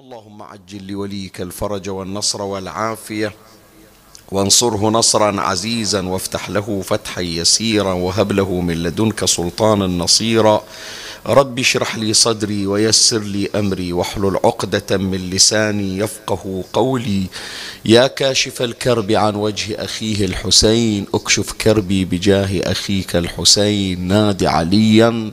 اللهم عجل لوليك الفرج والنصر والعافية وانصره نصرا عزيزا وافتح له فتحا يسيرا وهب له من لدنك سلطانا نصيرا. رب اشرح لي صدري ويسر لي أمري واحلل عقدة من لساني يفقه قولي. يا كاشف الكرب عن وجه أخيه الحسين اكشف كربي بجاه أخيك الحسين نادي عليا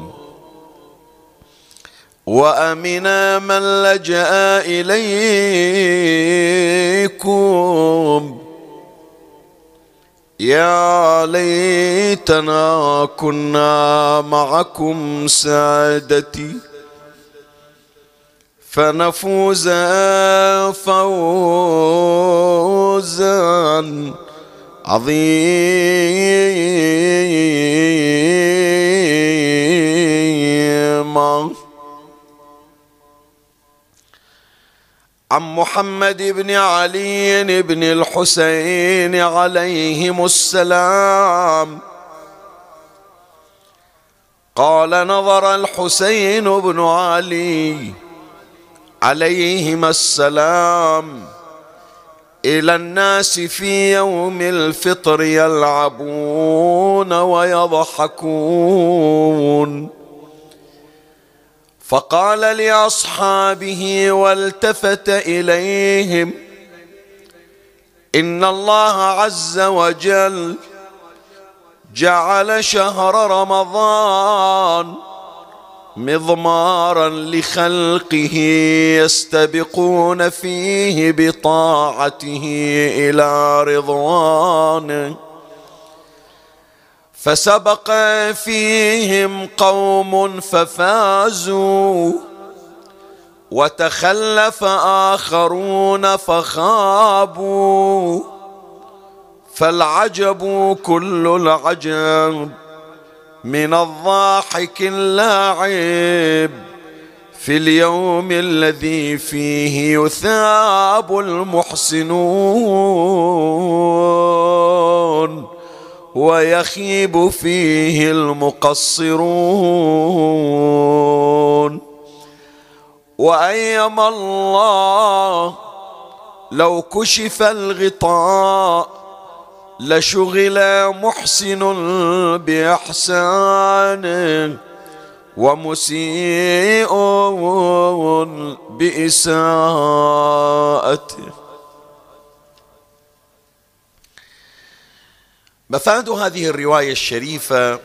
وأمنا من لجأ إليكم. يا ليتنا كنا معكم سادتي فنفوز فوزا عظيما. عن محمد بن علي بن الحسين عليهم السلام. قال نظر الحسين بن علي عليهما السلام إلى الناس في يوم الفطر يلعبون ويضحكون. فقال لأصحابه والتفت إليهم إن الله عز وجل جعل شهر رمضان مضمارا لخلقه يستبقون فيه بطاعته إلى رضوانه. فسبق فيهم قوم ففازوا وتخلف آخرون فخابوا فالعجب كل العجب من الضاحك اللاعب في اليوم الذي فيه يثاب المحسنون ويخيب فيه المقصرون. وأيم الله لو كشف الغطاء لشغل محسن باحسانه ومسيء بإساءته. مفاد هذه الرواية الشريفة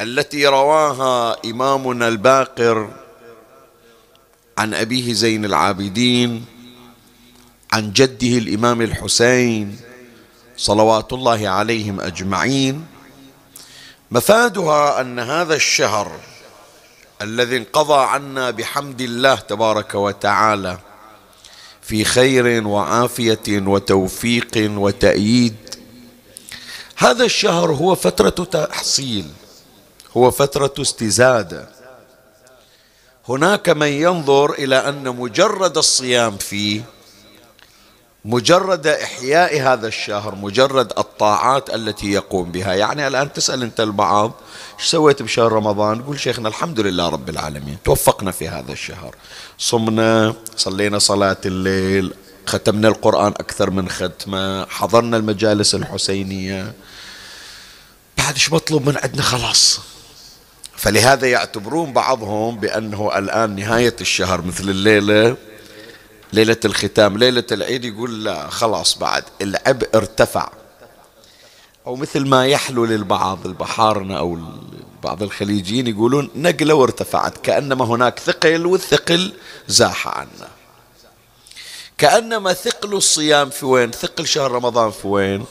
التي رواها إمامنا الباقر عن أبيه زين العابدين عن جده الإمام الحسين صلوات الله عليهم أجمعين. مفادها أن هذا الشهر الذي انقضى عنا بحمد الله تبارك وتعالى في خير وعافية وتوفيق وتأييد. هذا الشهر هو فترة تحصيل هو فترة استزادة. هناك من ينظر إلى أن مجرد الصيام فيه مجرد إحياء هذا الشهر مجرد الطاعات التي يقوم بها. يعني الآن تسأل أنت البعض إيش سويت بشهر رمضان؟ يقول شيخنا الحمد لله رب العالمين توفقنا في هذا الشهر. صمنا صلينا صلاة الليل ختمنا القرآن أكثر من ختمة حضرنا المجالس الحسينية. بعد إيش مطلوب من عندنا؟ خلاص. فلهذا يعتبرون بعضهم بأنه الآن نهاية الشهر مثل الليلة. ليلة الختام ليلة العيد يقول لا خلاص بعد العبء ارتفع. أو مثل ما يحلو للبعض البحارنة أو بعض الخليجيين يقولون نقلة وارتفعت كأنما هناك ثقل والثقل زاح عنا. كأنما ثقل الصيام في وين؟ ثقل شهر رمضان في وين؟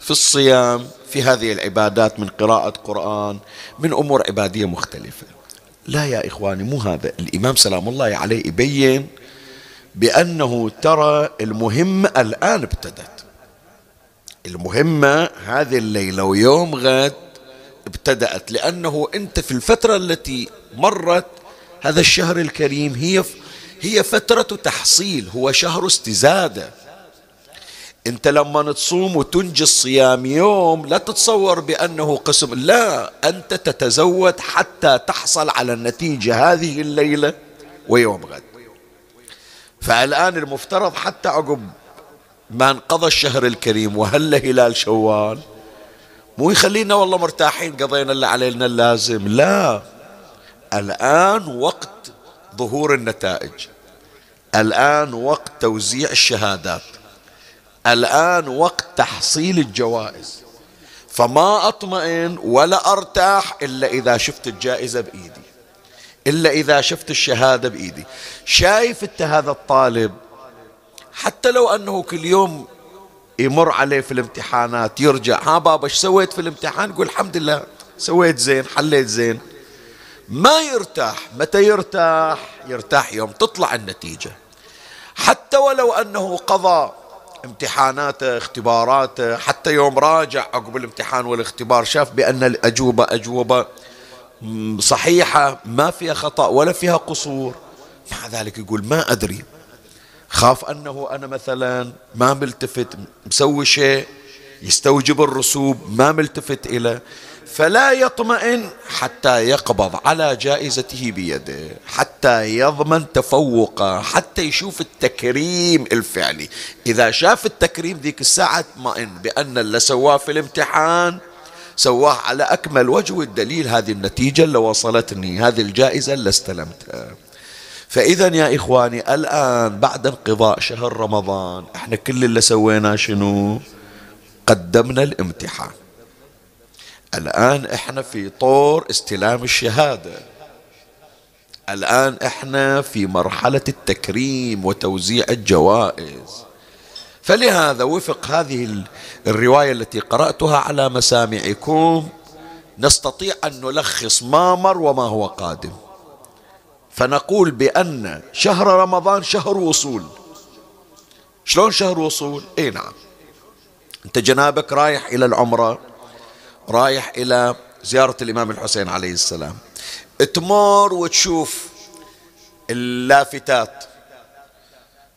في الصيام في هذه العبادات من قراءة قرآن من أمور عبادية مختلفة. لا يا إخواني مو هذا. الإمام سلام الله عليه يبين بأنه ترى المهمة الآن ابتدت. المهمة هذه الليلة ويوم غد ابتدأت لأنه أنت في الفترة التي مرت هذا الشهر الكريم هي هي فترة تحصيل هو شهر استزادة. أنت لما تصوم وتنجي الصيام يوم لا تتصور بأنه قسم لا أنت تتزود حتى تحصل على النتيجة هذه الليلة ويوم غد. فالآن المفترض حتى عقب ما انقضى الشهر الكريم وهل هلال شوال مو يخلينا والله مرتاحين قضينا اللي علينا اللازم لا. الآن وقت ظهور النتائج. الآن وقت توزيع الشهادات. الآن وقت تحصيل الجوائز. فما أطمئن ولا أرتاح إلا إذا شفت الجائزة بإيدي. إلا إذا شفت الشهادة بإيدي. شايف أنت هذا الطالب؟ حتى لو أنه كل يوم يمر عليه في الامتحانات يرجع ها بابا إيش سويت في الامتحان؟ يقول الحمد لله سويت زين حليت زين. ما يرتاح. متى يرتاح؟ يرتاح يوم تطلع النتيجة. حتى ولو أنه قضى امتحاناته اختباراته حتى يوم راجع عقب الامتحان والاختبار شاف بأن الأجوبة أجوبة. صحيحة ما فيها خطأ ولا فيها قصور. مع ذلك يقول ما أدري. خاف أنه أنا مثلا ما ملتفت مسوي شيء يستوجب الرسوب ما ملتفت إليه فلا يطمئن حتى يقبض على جائزته بيده حتى يضمن تفوقه حتى يشوف التكريم الفعلي. إذا شاف التكريم ذيك الساعة اطمئن بأن اللي سواه في الامتحان سواه على أكمل وجه والدليل هذه النتيجة اللي وصلتني هذه الجائزة اللي استلمتها. فإذا يا إخواني الآن بعد انقضاء شهر رمضان إحنا كل اللي سويناه شنو؟ قدمنا الامتحان. الآن إحنا في طور استلام الشهادة. الآن إحنا في مرحلة التكريم وتوزيع الجوائز. فلهذا وفق هذه الرواية التي قرأتها على مسامعكم نستطيع أن نلخص ما مر وما هو قادم. فنقول بأن شهر رمضان شهر وصول. شلون شهر وصول؟ إي نعم. أنت جنابك رايح إلى العمرة رايح إلى زيارة الإمام الحسين عليه السلام. تمر وتشوف اللافتات.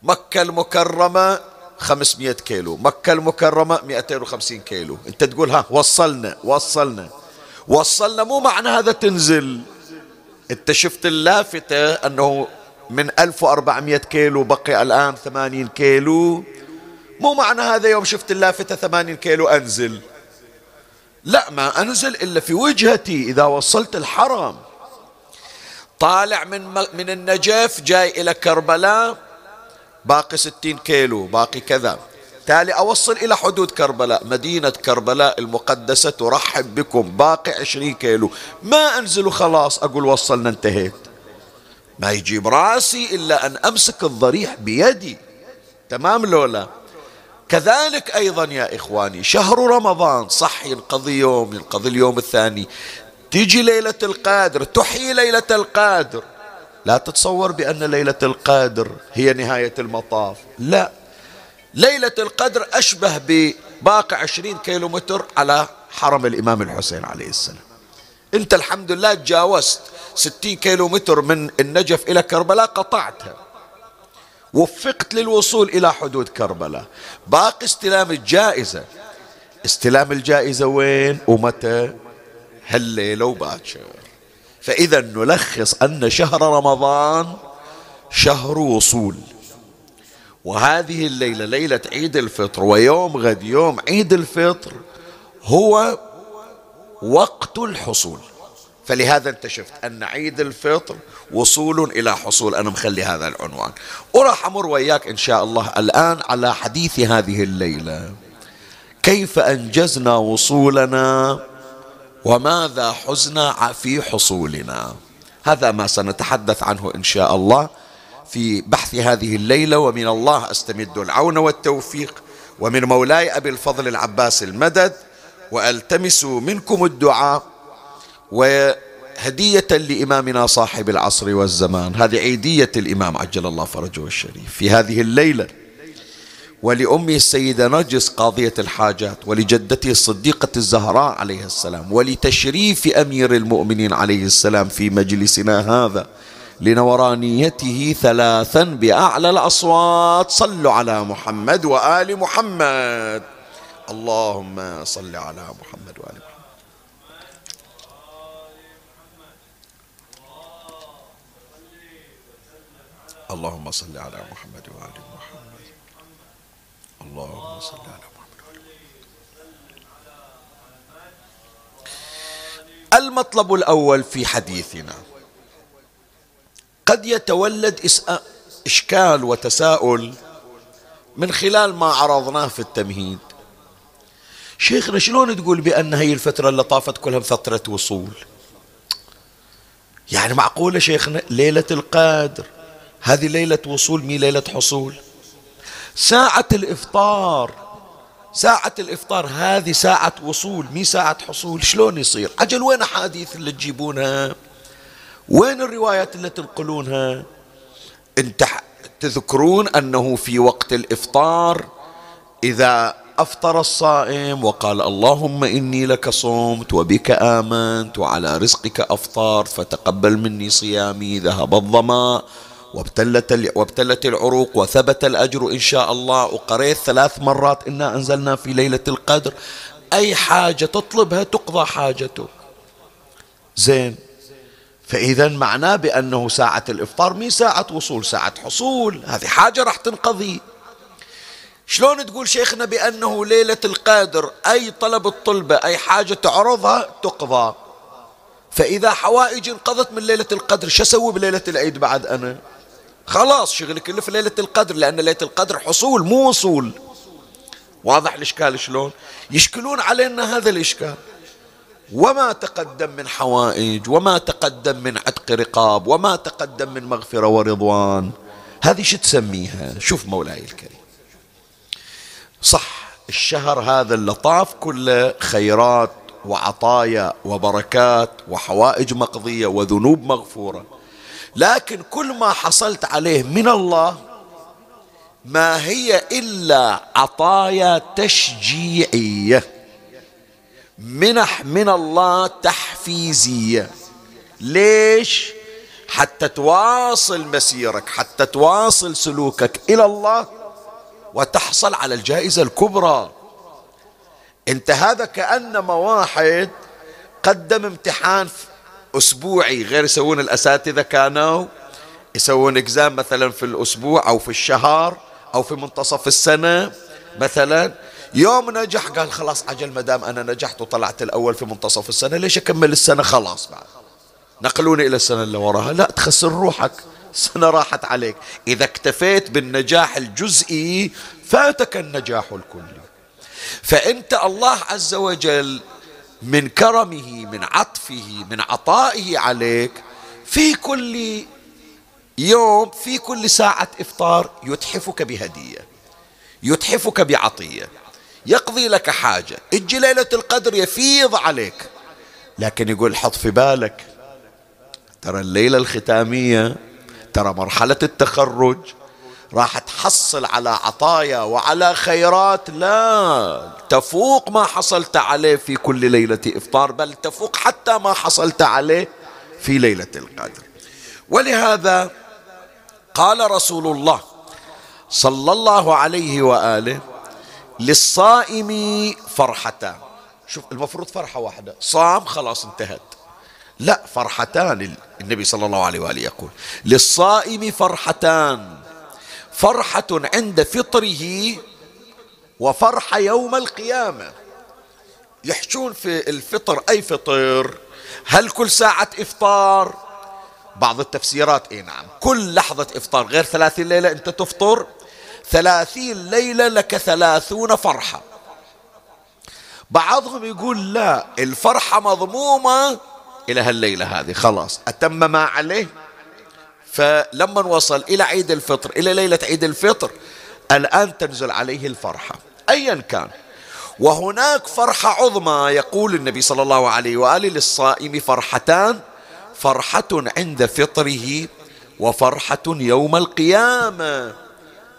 مكة المكرمة 500 كيلو. مكة المكرمة 250 كيلو. انت تقول ها وصلنا وصلنا. وصلنا مو معنى هذا تنزل. انت شفت اللافتة انه من 1400 كيلو بقي الآن 80 كيلو. مو معنى هذا يوم شفت اللافتة 80 كيلو أنزل. لا ما أنزل إلا في وجهتي إذا وصلت الحرم. طالع من من النجف جاي إلى كربلاء. باقي 60 كيلو باقي كذا. تالي أوصل إلى حدود كربلاء مدينة كربلاء المقدسة ترحب بكم باقي عشرين كيلو. ما أنزل خلاص أقول وصلنا انتهيت. ما يجيب راسي إلا أن أمسك الضريح بيدي. تمام لولا كذلك أيضا يا إخواني شهر رمضان صح ينقضي يوم ينقضي اليوم الثاني. تيجي ليلة القادر تحيي ليلة القادر. لا تتصور بأن ليلة القادر هي نهاية المطاف. لا. ليلة القدر أشبه بباقي عشرين كيلو متر على حرم الإمام الحسين عليه السلام. أنت الحمد لله تجاوزت ستين كيلو متر من النجف إلى كربلاء قطعتها. وفقت للوصول إلى حدود كربلاء. باقي استلام الجائزة. استلام الجائزة وين؟ ومتى؟ هالليلة وباكر. فإذا نلخص أن شهر رمضان شهر وصول. وهذه الليلة ليلة عيد الفطر ويوم غد يوم عيد الفطر هو وقت الحصول. فلهذا انت شفت أن عيد الفطر وصول إلى حصول. أنا مخلي هذا العنوان. وراح أمر وياك إن شاء الله الآن على حديث هذه الليلة. كيف أنجزنا وصولنا؟ وماذا حزنا في حصولنا. هذا ما سنتحدث عنه إن شاء الله في بحث هذه الليلة ومن الله أستمد العون والتوفيق ومن مولاي أبي الفضل العباس المدد وألتمس منكم الدعاء وهدية لإمامنا صاحب العصر والزمان. هذه عيدية الإمام عجل الله فرجه الشريف. في هذه الليلة ولأمه السيدة نرجس قاضية الحاجات ولجدته الصديقة الزهراء عليه السلام ولتشريف أمير المؤمنين عليه السلام في مجلسنا هذا لنورانيته ثلاثا بأعلى الأصوات. صلوا على محمد وآل محمد. اللهم صل على محمد وآل محمد. اللهم صل على محمد. اللهم صل على محمد. المطلب الأول في حديثنا. قد يتولد إشكال وتساؤل من خلال ما عرضناه في التمهيد. شيخنا شلون تقول بأن هي الفترة اللي طافت كلها فترة وصول؟ يعني معقولة شيخنا؟ ليلة القدر. هذه ليلة وصول مي ليلة حصول. ساعة الإفطار. ساعة الإفطار هذه ساعة وصول مي ساعة حصول. شلون يصير؟ عجل وين أحاديث اللي تجيبونها؟ وين الروايات اللي تنقلونها؟ انت تذكرون أنه في وقت الإفطار إذا أفطر الصائم وقال اللهم إني لك صمت وبك آمنت وعلى رزقك أفطر فتقبل مني صيامي ذهب الظمأ. وابتلت وابتلت العروق وثبت الأجر إن شاء الله. وقريت ثلاث مرات إنا أنزلنا في ليلة القدر. أي حاجة تطلبها تقضى حاجتك زين. فإذا معناه بأنه ساعة الإفطار مي ساعة وصول ساعة حصول. هذه حاجة راح تنقضي. شلون تقول شيخنا بأنه ليلة القدر أي طلب الطلبة أي حاجة تعرضها تقضى؟ فإذا حوائج انقضت من ليلة القدر شو أسوي بليلة العيد بعد أنا؟ خلاص شغلي كله في ليلة القدر لأن ليلة القدر حصول مو وصول. واضح الإشكال شلون؟ يشكلون علينا هذا الإشكال. وما تقدم من حوائج وما تقدم من عتق رقاب وما تقدم من مغفرة ورضوان. هذه شو تسميها؟ شوف مولاي الكريم. صح الشهر هذا اللطاف كله خيرات وعطايا وبركات وحوائج مقضية وذنوب مغفورة. لكن كل ما حصلت عليه من الله ما هي إلا عطايا تشجيعية. منح من الله تحفيزية. ليش؟ حتى تواصل مسيرك حتى تواصل سلوكك إلى الله وتحصل على الجائزة الكبرى. انت هذا كأنما واحد قدم امتحان أسبوعي غير يسوون الأساتذة كانوا يسوون إكزام مثلا في الأسبوع أو في الشهر أو في منتصف السنة مثلا. يوم نجح قال خلاص عجل ما دام أنا نجحت وطلعت الأول في منتصف السنة ليش أكمل السنة؟ خلاص بعد. نقلوني إلى السنة اللي وراها. لا تخسر روحك. سنة راحت عليك. إذا اكتفيت بالنجاح الجزئي فاتك النجاح الكلي. فأنت الله عز وجل من كرمه من عطفه من عطائه عليك في كل يوم في كل ساعة إفطار يتحفك بهدية يتحفك بعطية. يقضي لك حاجة. أجي ليلة القدر يفيض عليك. لكن يقول حط في بالك ترى الليلة الختامية ترى مرحلة التخرج راح تحصل على عطايا وعلى خيرات. لا تفوق ما حصلت عليه في كل ليلة إفطار بل تفوق حتى ما حصلت عليه في ليلة القدر. ولهذا قال رسول الله صلى الله عليه وآله للصائم فرحتان. شوف المفروض فرحة واحدة. صام خلاص انتهت. لا فرحتان النبي صلى الله عليه وآله يقول. للصائم فرحتان. فرحة عند فطره وفرحة يوم القيامة. يحشون في الفطر أي فطر هل كل ساعة إفطار؟ بعض التفسيرات إي نعم. كل لحظة إفطار غير ثلاثين ليلة أنت تفطر ثلاثين ليلة لك ثلاثون فرحة. بعضهم يقول لا الفرحة مضمومة إلى هالليلة هذه خلاص أتم ما عليه فلما وصل إلى عيد الفطر إلى ليلة عيد الفطر الآن تنزل عليه الفرحة. أيا كان. وهناك فرحة عظمى يقول النبي صلى الله عليه وآله للصائم فرحتان فرحة عند فطره وفرحة يوم القيامة.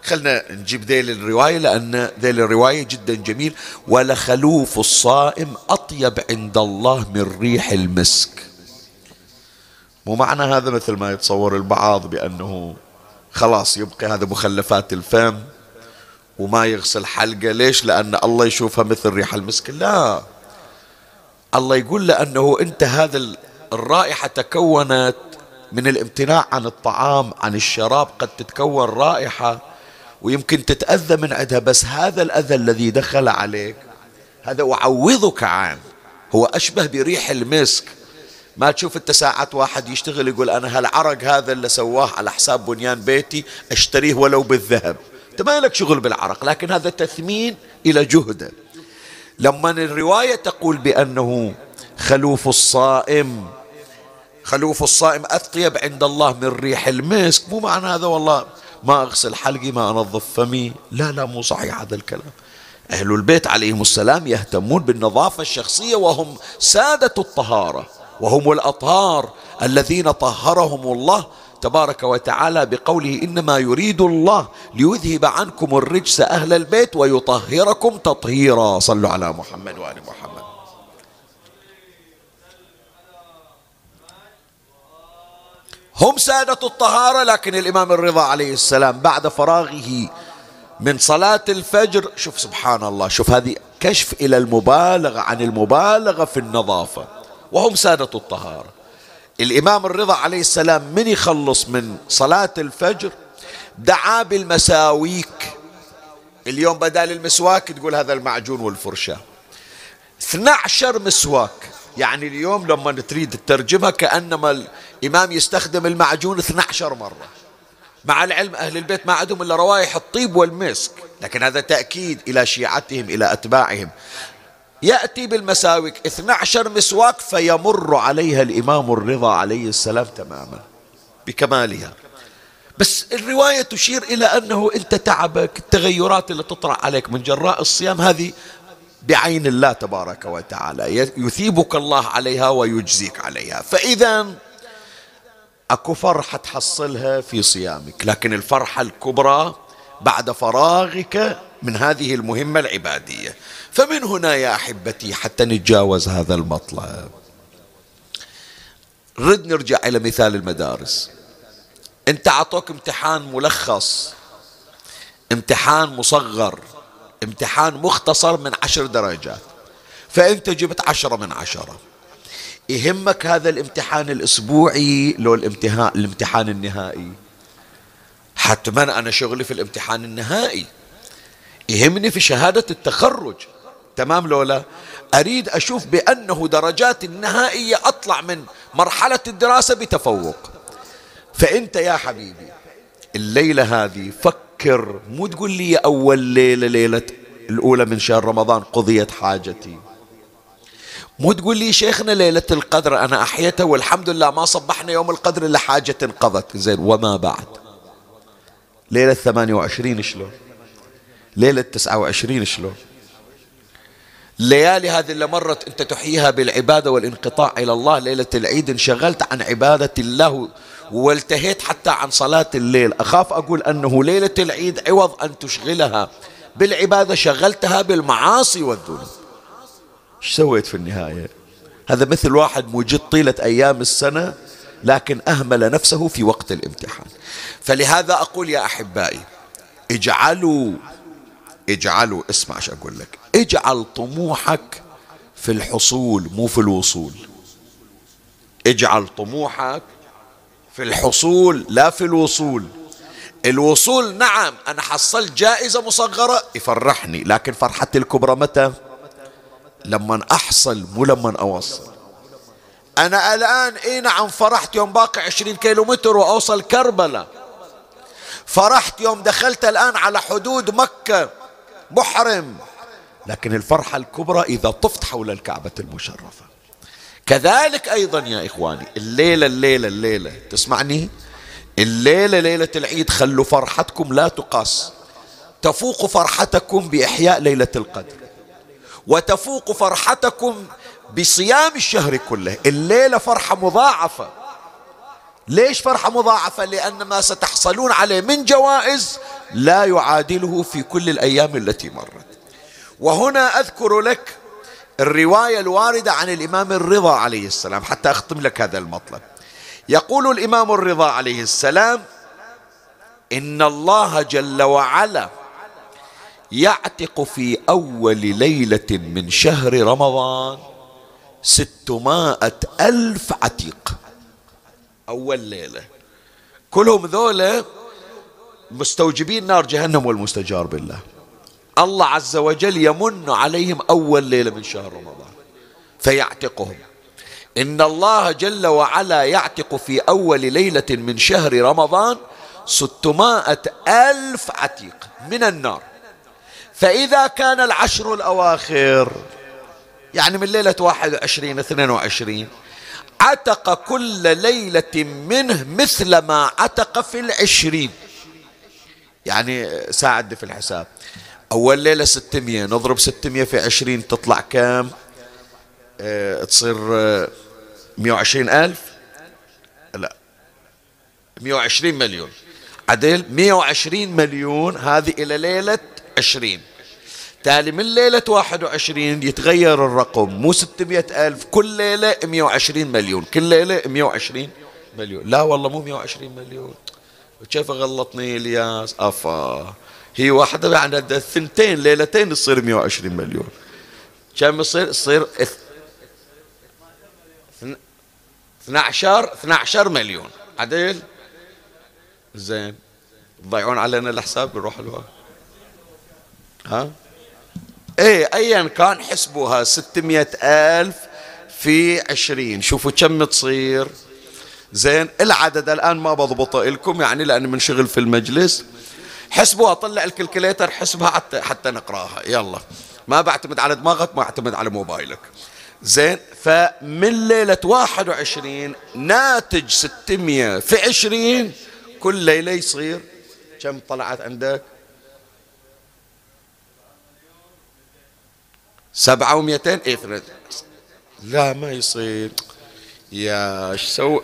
خلنا نجيب ذيل الرواية لأن ذيل الرواية جدا جميل ولخلوف الصائم أطيب عند الله من ريح المسك. مو معنى هذا مثل ما يتصور البعض بأنه خلاص يبقى هذا مخلفات الفم وما يغسل حلقة. ليش؟ لأن الله يشوفها مثل ريح المسك لا. الله يقول لأنه أنت هذا الرائحة تكونت من الامتناع عن الطعام عن الشراب. قد تتكون رائحة ويمكن تتأذى من عندها. بس هذا الأذى الذي دخل عليك هذا أعوضك عنه هو أشبه بريح المسك. ما تشوف انت ساعات واحد يشتغل يقول أنا هالعرق هذا اللي سواه على حساب بنيان بيتي أشتريه ولو بالذهب. أنت ما لك شغل بالعرق لكن هذا تثمين إلى جهده. لما الرواية تقول بأنه خلوف الصائم خلوف الصائم أطيب عند الله من ريح المسك مو معنى هذا والله. ما أغسل حلقي ما أنظف فمي. لا لا مو صحيح هذا الكلام. أهل البيت عليهم السلام يهتمون بالنظافة الشخصية وهم سادة الطهارة. وهم الأطهار الذين طهرهم الله تبارك وتعالى بقوله إنما يريد الله ليذهب عنكم الرجس أهل البيت ويطهركم تطهيرا. صلوا على محمد وآل محمد. هم سادة الطهارة لكن الإمام الرضا عليه السلام بعد فراغه من صلاة الفجر شوف سبحان الله شوف هذه كشف إلى المبالغة عن المبالغة في النظافة. وهم سادة الطهارة. الإمام الرضا عليه السلام من يخلص من صلاة الفجر؟ دعا بالمساويك. اليوم بدال المسواك تقول هذا المعجون والفرشاة. 12 مسواك. يعني اليوم لما تريد تترجمها كأنما الإمام يستخدم المعجون 12 مرة. مع العلم أهل البيت ما عندهم إلا روائح الطيب والمسك. لكن هذا تأكيد إلى شيعتهم إلى أتباعهم. يأتي بالمساوك 12 مسواك فيمر عليها الإمام الرضا عليه السلام تماما بكمالها. بس الرواية تشير إلى أنه أنت تعبك التغيرات اللي تطرأ عليك من جراء الصيام هذه بعين الله تبارك وتعالى. يثيبك الله عليها ويجزيك عليها. فإذا أكو فرحة تحصلها في صيامك لكن الفرحة الكبرى بعد فراغك من هذه المهمة العبادية. فمن هنا يا أحبتي حتى نتجاوز هذا المطلب. رد نرجع إلى مثال المدارس. أنت أعطوك امتحان ملخص امتحان مصغر امتحان مختصر من عشر درجات. فأنت جبت عشرة من عشرة. يهمك هذا الامتحان الأسبوعي لو الامتحان, الامتحان النهائي. حتما أنا شغلي في الامتحان النهائي. يهمني في شهادة التخرج. تمام لولا؟ أريد أشوف بأنه درجات النهائية أطلع من مرحلة الدراسة بتفوق. فأنت يا حبيبي الليلة هذه فكر مو تقول لي أول ليلة ليلة الأولى من شهر رمضان قضيت حاجتي. مو تقول لي شيخنا ليلة القدر أنا أحيتها والحمد لله ما صبحنا يوم القدر إلا حاجة انقضت. زين وما بعد؟ ليلة 28 شلون؟ ليلة 29 شلون؟ الليالي هذه اللي مرت أنت تحييها بالعبادة والانقطاع إلى الله ليلة العيد انشغلت عن عبادة الله والتهيت حتى عن صلاة الليل. أخاف أقول أنه ليلة العيد عوض أن تشغلها. بالعبادة شغلتها بالمعاصي والذنوب. إيش سويت في النهاية؟ هذا مثل واحد موجود طيلة أيام السنة لكن أهمل نفسه في وقت الامتحان. فلهذا أقول يا أحبائي اجعلوا اجعلوا اسمع إيش أقول لك اجعل طموحك في الحصول مو في الوصول. اجعل طموحك في الحصول لا في الوصول. الوصول نعم أنا حصلت جائزة مصغرة يفرحني لكن فرحتي الكبرى متى؟ لما أحصل مو لما أوصل. أنا الآن إي نعم فرحت يوم باقي عشرين كيلو متر وأوصل كربلاء. فرحت يوم دخلت الآن على حدود مكة. محرم. لكن الفرحة الكبرى إذا طفت حول الكعبة المشرفة. كذلك أيضا يا إخواني الليلة الليلة الليلة. تسمعني؟ الليلة ليلة العيد خلوا فرحتكم لا تقاس. تفوق فرحتكم بإحياء ليلة القدر. وتفوق فرحتكم بصيام الشهر كله. الليلة فرحة مضاعفة. ليش فرحة مضاعفة؟ لأن ما ستحصلون عليه من جوائز لا يعادله في كل الأيام التي مرت. وهنا أذكر لك الرواية الواردة عن الإمام الرضا عليه السلام حتى أختم لك هذا المطلب. يقول الإمام الرضا عليه السلام إن الله جل وعلا يعتق في أول ليلة من شهر رمضان ستمائة ألف عتيق. أول ليلة. كلهم ذولا مستوجبين نار جهنم والمستجار بالله. الله عز وجل يمن عليهم أول ليلة من شهر رمضان. فيعتقهم. إن الله جل وعلا يعتق في أول ليلة من شهر رمضان ستمائة ألف عتيق من النار. فإذا كان العشر الأواخر يعني من ليلة واحد وعشرين اثنين وعشرين. عتق كل ليلة منه مثل ما عتق في العشرين. يعني ساعد في الحساب. أول ليلة ستمية نضرب ستمية في عشرين تطلع كام؟ آه تصير مية وعشرين ألف؟ لا مية وعشرين مليون. عدل مية وعشرين مليون هذه إلى ليلة عشرين. تالي من ليلة واحد وعشرين يتغير الرقم. مو ستمائة ألف كل ليلة مية وعشرين مليون. كل ليلة مية وعشرين مليون. لا والله مو مية وعشرين مليون. كيف غلطني إلياس؟ أفا. هي واحدة عندها الثنتين ليلتين تصير 120 مليون. كم يصير؟ يصير 12 12 مليون. عدل؟ زين. تضيعون علينا الحساب؟ بنروح الوقت. ها؟ إيه ايا كان حسبوها 600 ألف في عشرين. شوفوا كم تصير. زين العدد الآن ما بضبطه لكم يعني لأن منشغل في المجلس. حسبوها طلع الكلكليتر حسبها حتى حتى نقراها. يلا. ما بعتمد على دماغك ما أعتمد على موبايلك. زين فمن ليلة 21 ناتج 600 في 20 كل ليلة يصير. كم طلعت عندك؟ سبعة ومئتين إيه لا ما يصير. يا إيش سوي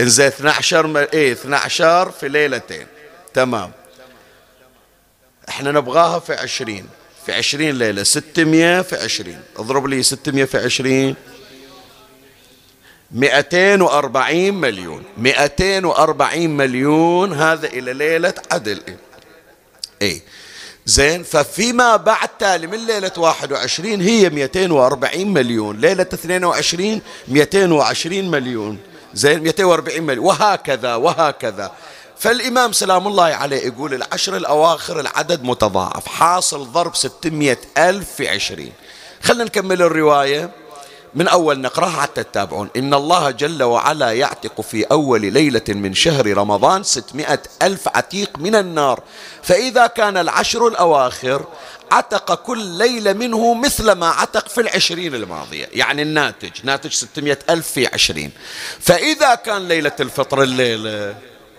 انزين 12 م... إيه 12 في ليلتين. تمام. إحنا نبغاها في 20 في 20 ليلة. 600 في 20 اضرب لي 600 في 20 240 مليون. 240 مليون هذا إلى ليلة عدل. إيه, إيه. زين؟ ففيما بعد تالي من ليلة 21 هي 240 مليون. ليلة 22 220 مليون. زين؟ 240 مليون. وهكذا وهكذا. فالإمام سلام الله عليه يقول العشر الأواخر العدد متضاعف. حاصل ضرب 600 ألف في عشرين. خلنا نكمل الرواية. من أول نقرأها حتى تتابعون إن الله جل وعلا يعتق في أول ليلة من شهر رمضان ستمائة ألف عتيق من النار. فإذا كان العشر الأواخر عتق كل ليلة منه مثل ما عتق في العشرين الماضية. يعني الناتج ناتج ستمائة ألف في عشرين. فإذا كان ليلة الفطر الليلة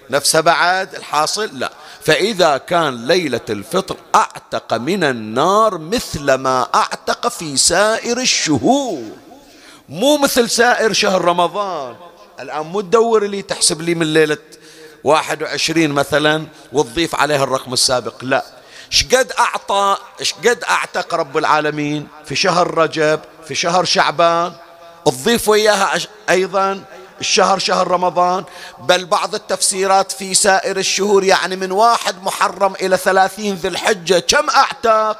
نفسها بعد الحاصل؟ لا. فإذا كان ليلة الفطر أعتق من النار مثل ما أعتق في سائر الشهور. مو مثل سائر شهر رمضان. الآن مو تدور لي تحسب لي من ليلة واحد وعشرين مثلا وتضيف عليها الرقم السابق. لا. شقد أعطى شقد أعتق رب العالمين في شهر رجب في شهر شعبان. تضيف وياها أيضا الشهر شهر رمضان. بل بعض التفسيرات في سائر الشهور يعني من واحد محرم إلى ثلاثين ذي الحجة. كم أعتق؟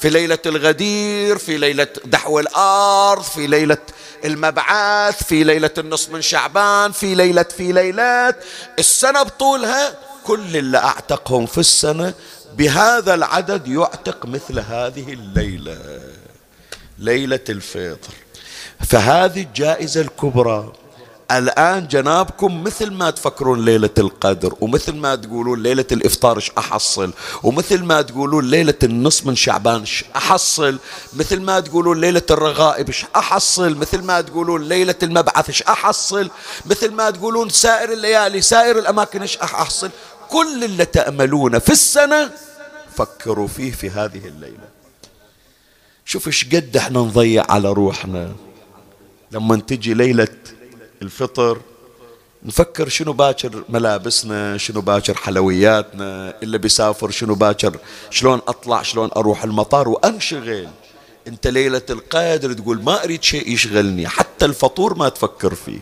في ليلة الغدير في ليلة دحو الأرض في ليلة المبعث في ليلة النصف من شعبان في ليلة في ليلات. السنة بطولها كل اللي أعتقهم في السنة بهذا العدد يعتق مثل هذه الليلة ليلة الفطر. فهذه الجائزة الكبرى الآن جنابكم مثل ما تفكرون ليلة القدر ومثل ما تقولون ليلة الإفطار إيش أحصل ومثل ما تقولون ليلة النصف من شعبان إيش أحصل مثل ما تقولون ليلة الرغائب إيش أحصل مثل ما تقولون ليلة المبعث إيش أحصل مثل ما تقولون سائر الليالي سائر الأماكن إيش أحصل. كل اللي تأملونه في السنة فكروا فيه في هذه الليلة. شوف إيش قد إحنا نضيع على روحنا. لما تجي ليلة الفطر نفكر شنو باكر ملابسنا شنو باكر حلوياتنا اللي بيسافر شنو باكر شلون أطلع شلون أروح المطار وأنشغل. أنت ليلة القدر تقول ما أريد شيء يشغلني حتى الفطور ما تفكر فيه.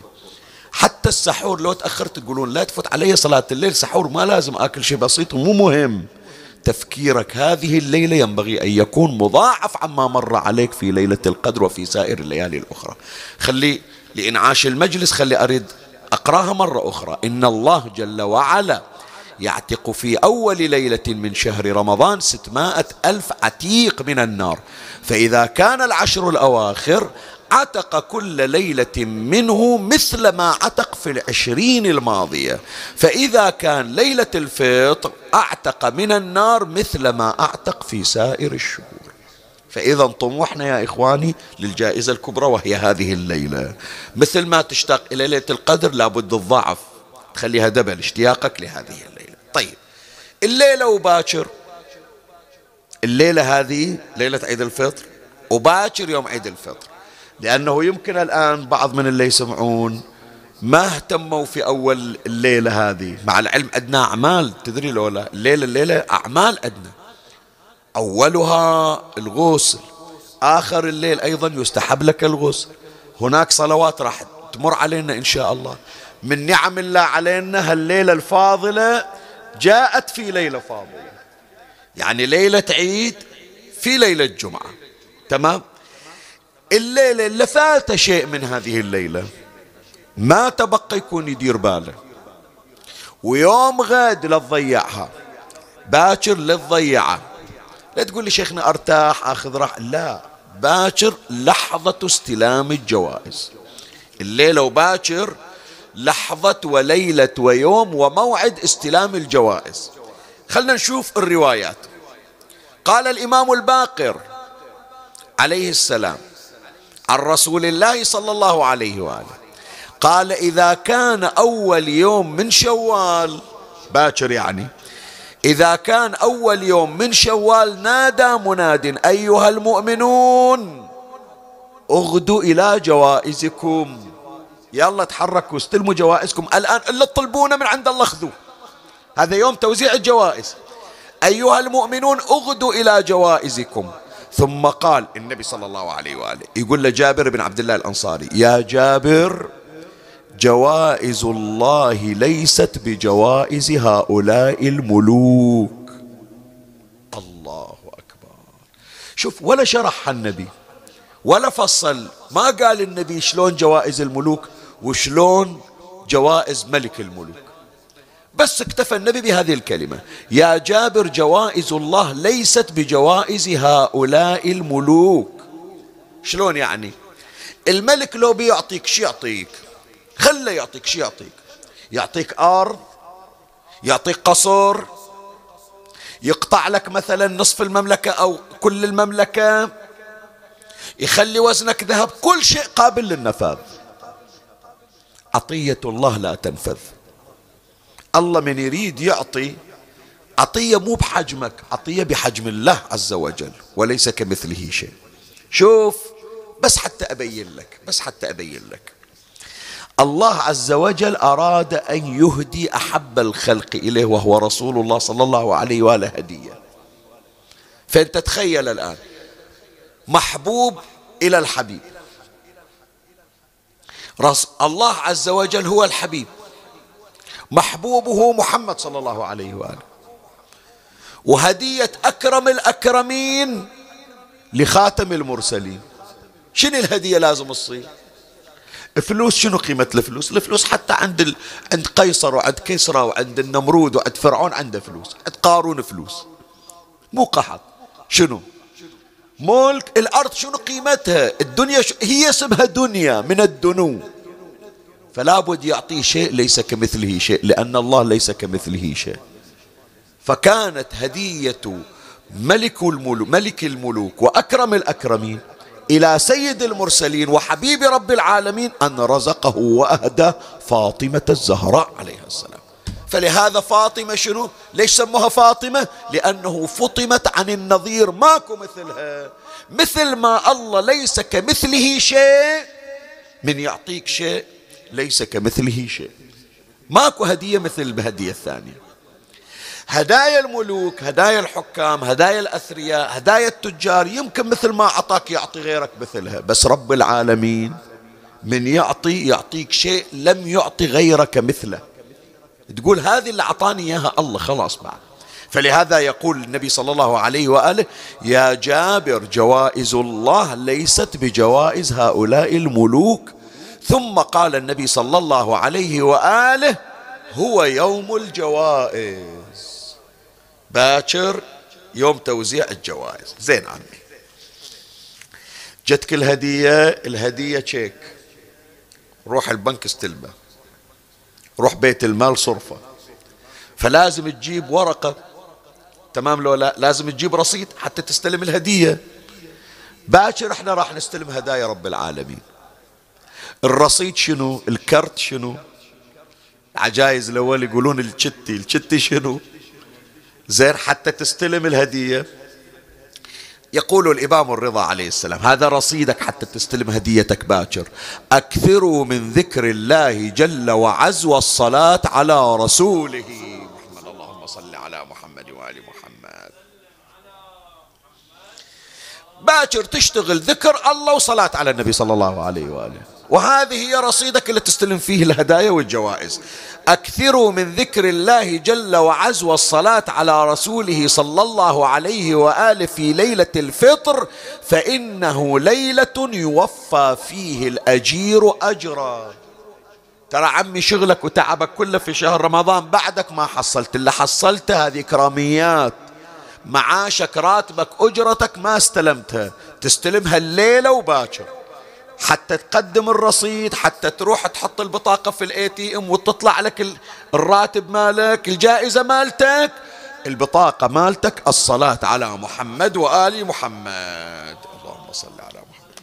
حتى السحور لو تأخرت تقولون لا تفوت علي صلاة الليل سحور ما لازم آكل شيء بسيط ومو مهم. تفكيرك هذه الليلة ينبغي أن يكون مضاعف عما مر عليك في ليلة القدر وفي سائر الليالي الأخرى. خلي لإنعاش المجلس خلي أريد أقراها مرة أخرى. إن الله جل وعلا يعتق في أول ليلة من شهر رمضان ستمائة ألف عتيق من النار. فإذا كان العشر الأواخر عتق كل ليلة منه مثل ما عتق في العشرين الماضية. فإذا كان ليلة الفطر أعتق من النار مثل ما أعتق في سائر الشهور. فإذا طموحنا يا إخواني للجائزة الكبرى وهي هذه الليلة. مثل ما تشتاق إلى ليلة القدر لابد الضعف. تخليها دبل اشتياقك لهذه الليلة. طيب الليلة وباكر الليلة هذه ليلة عيد الفطر. وباكر يوم عيد الفطر. لأنه يمكن الآن بعض من اللي يسمعون ما اهتموا في أول الليلة هذه. مع العلم أدنى أعمال. تدري لو لا الليلة الليلة أعمال أدنى. أولها الغسل آخر الليل أيضا يستحب لك الغسل. هناك صلوات راح تمر علينا إن شاء الله. من نعم الله علينا هالليلة الفاضلة جاءت في ليلة فاضلة. يعني ليلة عيد في ليلة جمعة. تمام؟ الليلة اللي فات شيء من هذه الليلة. ما تبقى يكون يدير باله. ويوم غد لا تضيعها باكر لا لا تقول لي شيخنا أرتاح آخذ راح لا باكر لحظة استلام الجوائز. الليلة وباكر لحظة وليلة ويوم وموعد استلام الجوائز. خلنا نشوف الروايات. قال الإمام الباقر عليه السلام عن رسول الله صلى الله عليه وآله قال إذا كان أول يوم من شوال باكر يعني إذا كان أول يوم من شوال نادى مناد أيها المؤمنون اغدوا إلى جوائزكم. يلا تحركوا استلموا جوائزكم. الآن الا تطلبونه من عند الله خذوه. هذا يوم توزيع الجوائز. أيها المؤمنون اغدوا إلى جوائزكم. ثم قال النبي صلى الله عليه وآله يقول لجابر بن عبد الله الأنصاري يا جابر جوائز الله ليست بجوائز هؤلاء الملوك. الله أكبر. شوف ولا شرح النبي ولا فصل. ما قال النبي شلون جوائز الملوك وشلون جوائز ملك الملوك. بس اكتفى النبي بهذه الكلمة. يا جابر جوائز الله ليست بجوائز هؤلاء الملوك. شلون يعني؟ الملك لو بيعطيك شي يعطيك. خله يعطيك. شي يعطيك؟ يعطيك أرض يعطيك قصر يقطع لك مثلا نصف المملكة أو كل المملكة يخلي وزنك ذهب كل شيء قابل للنفاذ. عطية الله لا تنفذ. الله من يريد يعطي عطية مو بحجمك عطية بحجم الله عز وجل وليس كمثله شيء. شوف بس حتى أبين لك بس حتى أبين لك. الله عز وجل أراد أن يهدي أحب الخلق إليه وهو رسول الله صلى الله عليه وآله هدية. فأنت تخيل الآن محبوب إلى الحبيب. الله عز وجل هو الحبيب. محبوبه محمد صلى الله عليه وآله. وهدية أكرم الأكرمين لخاتم المرسلين. شنو الهدية لازم تصير؟ فلوس شنو قيمة الفلوس؟ الفلوس حتى عند ال... عند قيصر وعند كسرى وعند النمرود وعند فرعون عنده فلوس عند قارون فلوس. مو قحط. شنو؟ ملك الأرض شنو قيمتها؟ الدنيا ش... هي اسمها دنيا من الدنو. فلا بد يعطيه شيء ليس كمثله شيء لأن الله ليس كمثله شيء. فكانت هدية ملك الملوك, ملك الملوك وأكرم الأكرمين. إلى سيد المرسلين وحبيب رب العالمين أن رزقه وأهدى فاطمة الزهراء عليها السلام. فلهذا فاطمة شنو؟ ليش سموها فاطمة؟ لأنه فطمت عن النظير. ماكو مثلها. مثل ما الله ليس كمثله شيء من يعطيك شيء ليس كمثله شيء. ماكو هدية مثل الهدية الثانية. هدايا الملوك هدايا الحكام هدايا الأثرياء هدايا التجار يمكن مثل ما أعطاك يعطي غيرك مثلها. بس رب العالمين من يعطي يعطيك شيء لم يعطي غيرك مثله. تقول هذه اللي أعطاني إياها الله خلاص بعد. فلهذا يقول النبي صلى الله عليه وآله يا جابر جوائز الله ليست بجوائز هؤلاء الملوك. ثم قال النبي صلى الله عليه وآله هو يوم الجوائز. باكر يوم توزيع الجوائز. زين عمي. جتك الهدية الهدية تشيك روح البنك استلمه. روح بيت المال صرفه. فلازم تجيب ورقة. تمام لو لا لازم تجيب رصيد حتى تستلم الهدية. باكر إحنا راح نستلم هدايا رب العالمين. الرصيد شنو؟ الكرت شنو؟ عجايز الأول يقولون الشتي. الشتي شنو؟ زين حتى تستلم الهدية. يقول الإمام الرضا عليه السلام هذا رصيدك حتى تستلم هديتك باكر. أكثروا من ذكر الله جل وعز والصلاة على رسوله. محمد اللهم صل على محمد وآل محمد. باكر تشتغل ذكر الله وصلاة على النبي صلى الله عليه وآله. وهذه هي رصيدك اللي تستلم فيه الهدايا والجوائز. أكثروا من ذكر الله جل وعز والصلاة على رسوله صلى الله عليه وآله في ليلة الفطر فإنه ليلة يوفى فيه الأجير أجرا. ترى عمي شغلك وتعبك كله في شهر رمضان بعدك ما حصلت. اللي حصلته هذه إكراميات. معاشك راتبك أجرتك ما استلمتها تستلمها الليلة وباكر. حتى تقدم الرصيد حتى تروح تحط البطاقة في ال ATM وتطلع لك الراتب مالك الجائزة مالتك. البطاقة مالتك الصلاة على محمد وآل محمد. اللهم صل على محمد.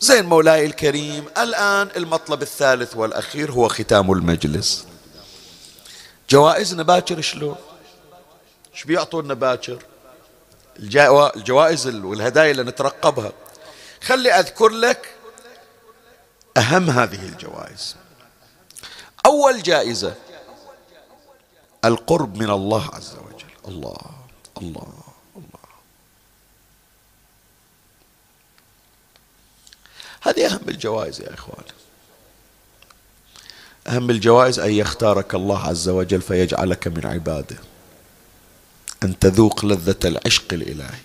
زين مولاي الكريم الآن المطلب الثالث والأخير هو ختام المجلس. جوائزنا باكر شلون؟ إيش بيعطونا باكر الجوائز والهدايا اللي نترقبها. خلي أذكر لك أهم هذه الجوائز. أول جائزة القرب من الله عز وجل. الله الله الله. هذه أهم الجوائز يا إخوان. أهم الجوائز أن يختارك الله عز وجل فيجعلك من عباده. أن تذوق لذة العشق الإلهي.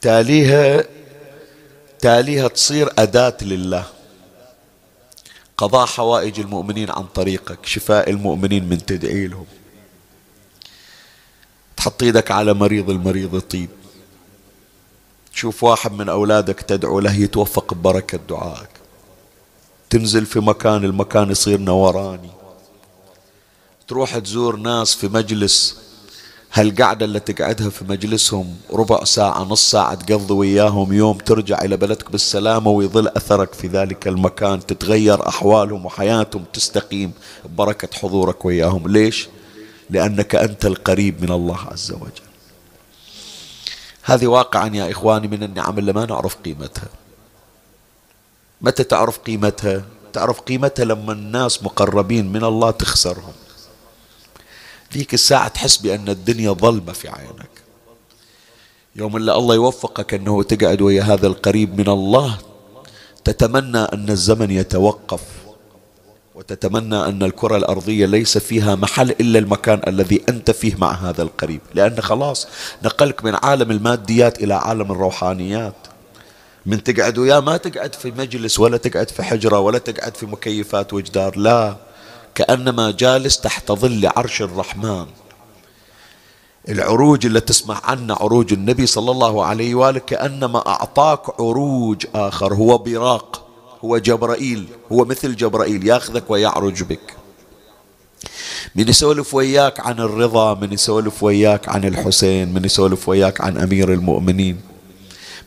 تاليها تاليها تصير أداة لله. قضاء حوائج المؤمنين عن طريقك شفاء المؤمنين من تدعي لهم تحط إيدك على مريض المريض يطيب. تشوف واحد من أولادك تدعو له يتوفق ببركة دعائك. تنزل في مكان المكان يصير نوراني. تروح تزور ناس في مجلس هالقعدة اللي تقعدها في مجلسهم ربع ساعة نص ساعة تقضي وياهم يوم ترجع إلى بلدك بالسلامة ويظل أثرك في ذلك المكان تتغير أحوالهم وحياتهم تستقيم ببركة حضورك وياهم ليش؟ لأنك أنت القريب من الله عز وجل هذه واقعا يا إخواني من النعم اللي ما نعرف قيمتها متى تعرف قيمتها؟ تعرف قيمتها لما الناس مقربين من الله تخسرهم ذيك الساعة تحس بأن الدنيا ظلمة في عينك. يوم اللي الله يوفقك أنه تقعد ويا هذا القريب من الله تتمنى أن الزمن يتوقف وتتمنى أن الكرة الأرضية ليس فيها محل إلا المكان الذي أنت فيه مع هذا القريب. لأن خلاص نقلك من عالم الماديات إلى عالم الروحانيات. من تقعد وياه ما تقعد في مجلس ولا تقعد في حجرة ولا تقعد في مكيفات وجدار لا. كأنما جالس تحت ظل عرش الرحمن. العروج اللي تسمع عنها عروج النبي صلى الله عليه وآله كأنما أعطاك عروج آخر هو براق هو جبرائيل هو مثل جبرائيل ياخذك ويعرج بك. من يسولف وياك عن الرضا من يسولف وياك عن الحسين من يسولف وياك عن أمير المؤمنين.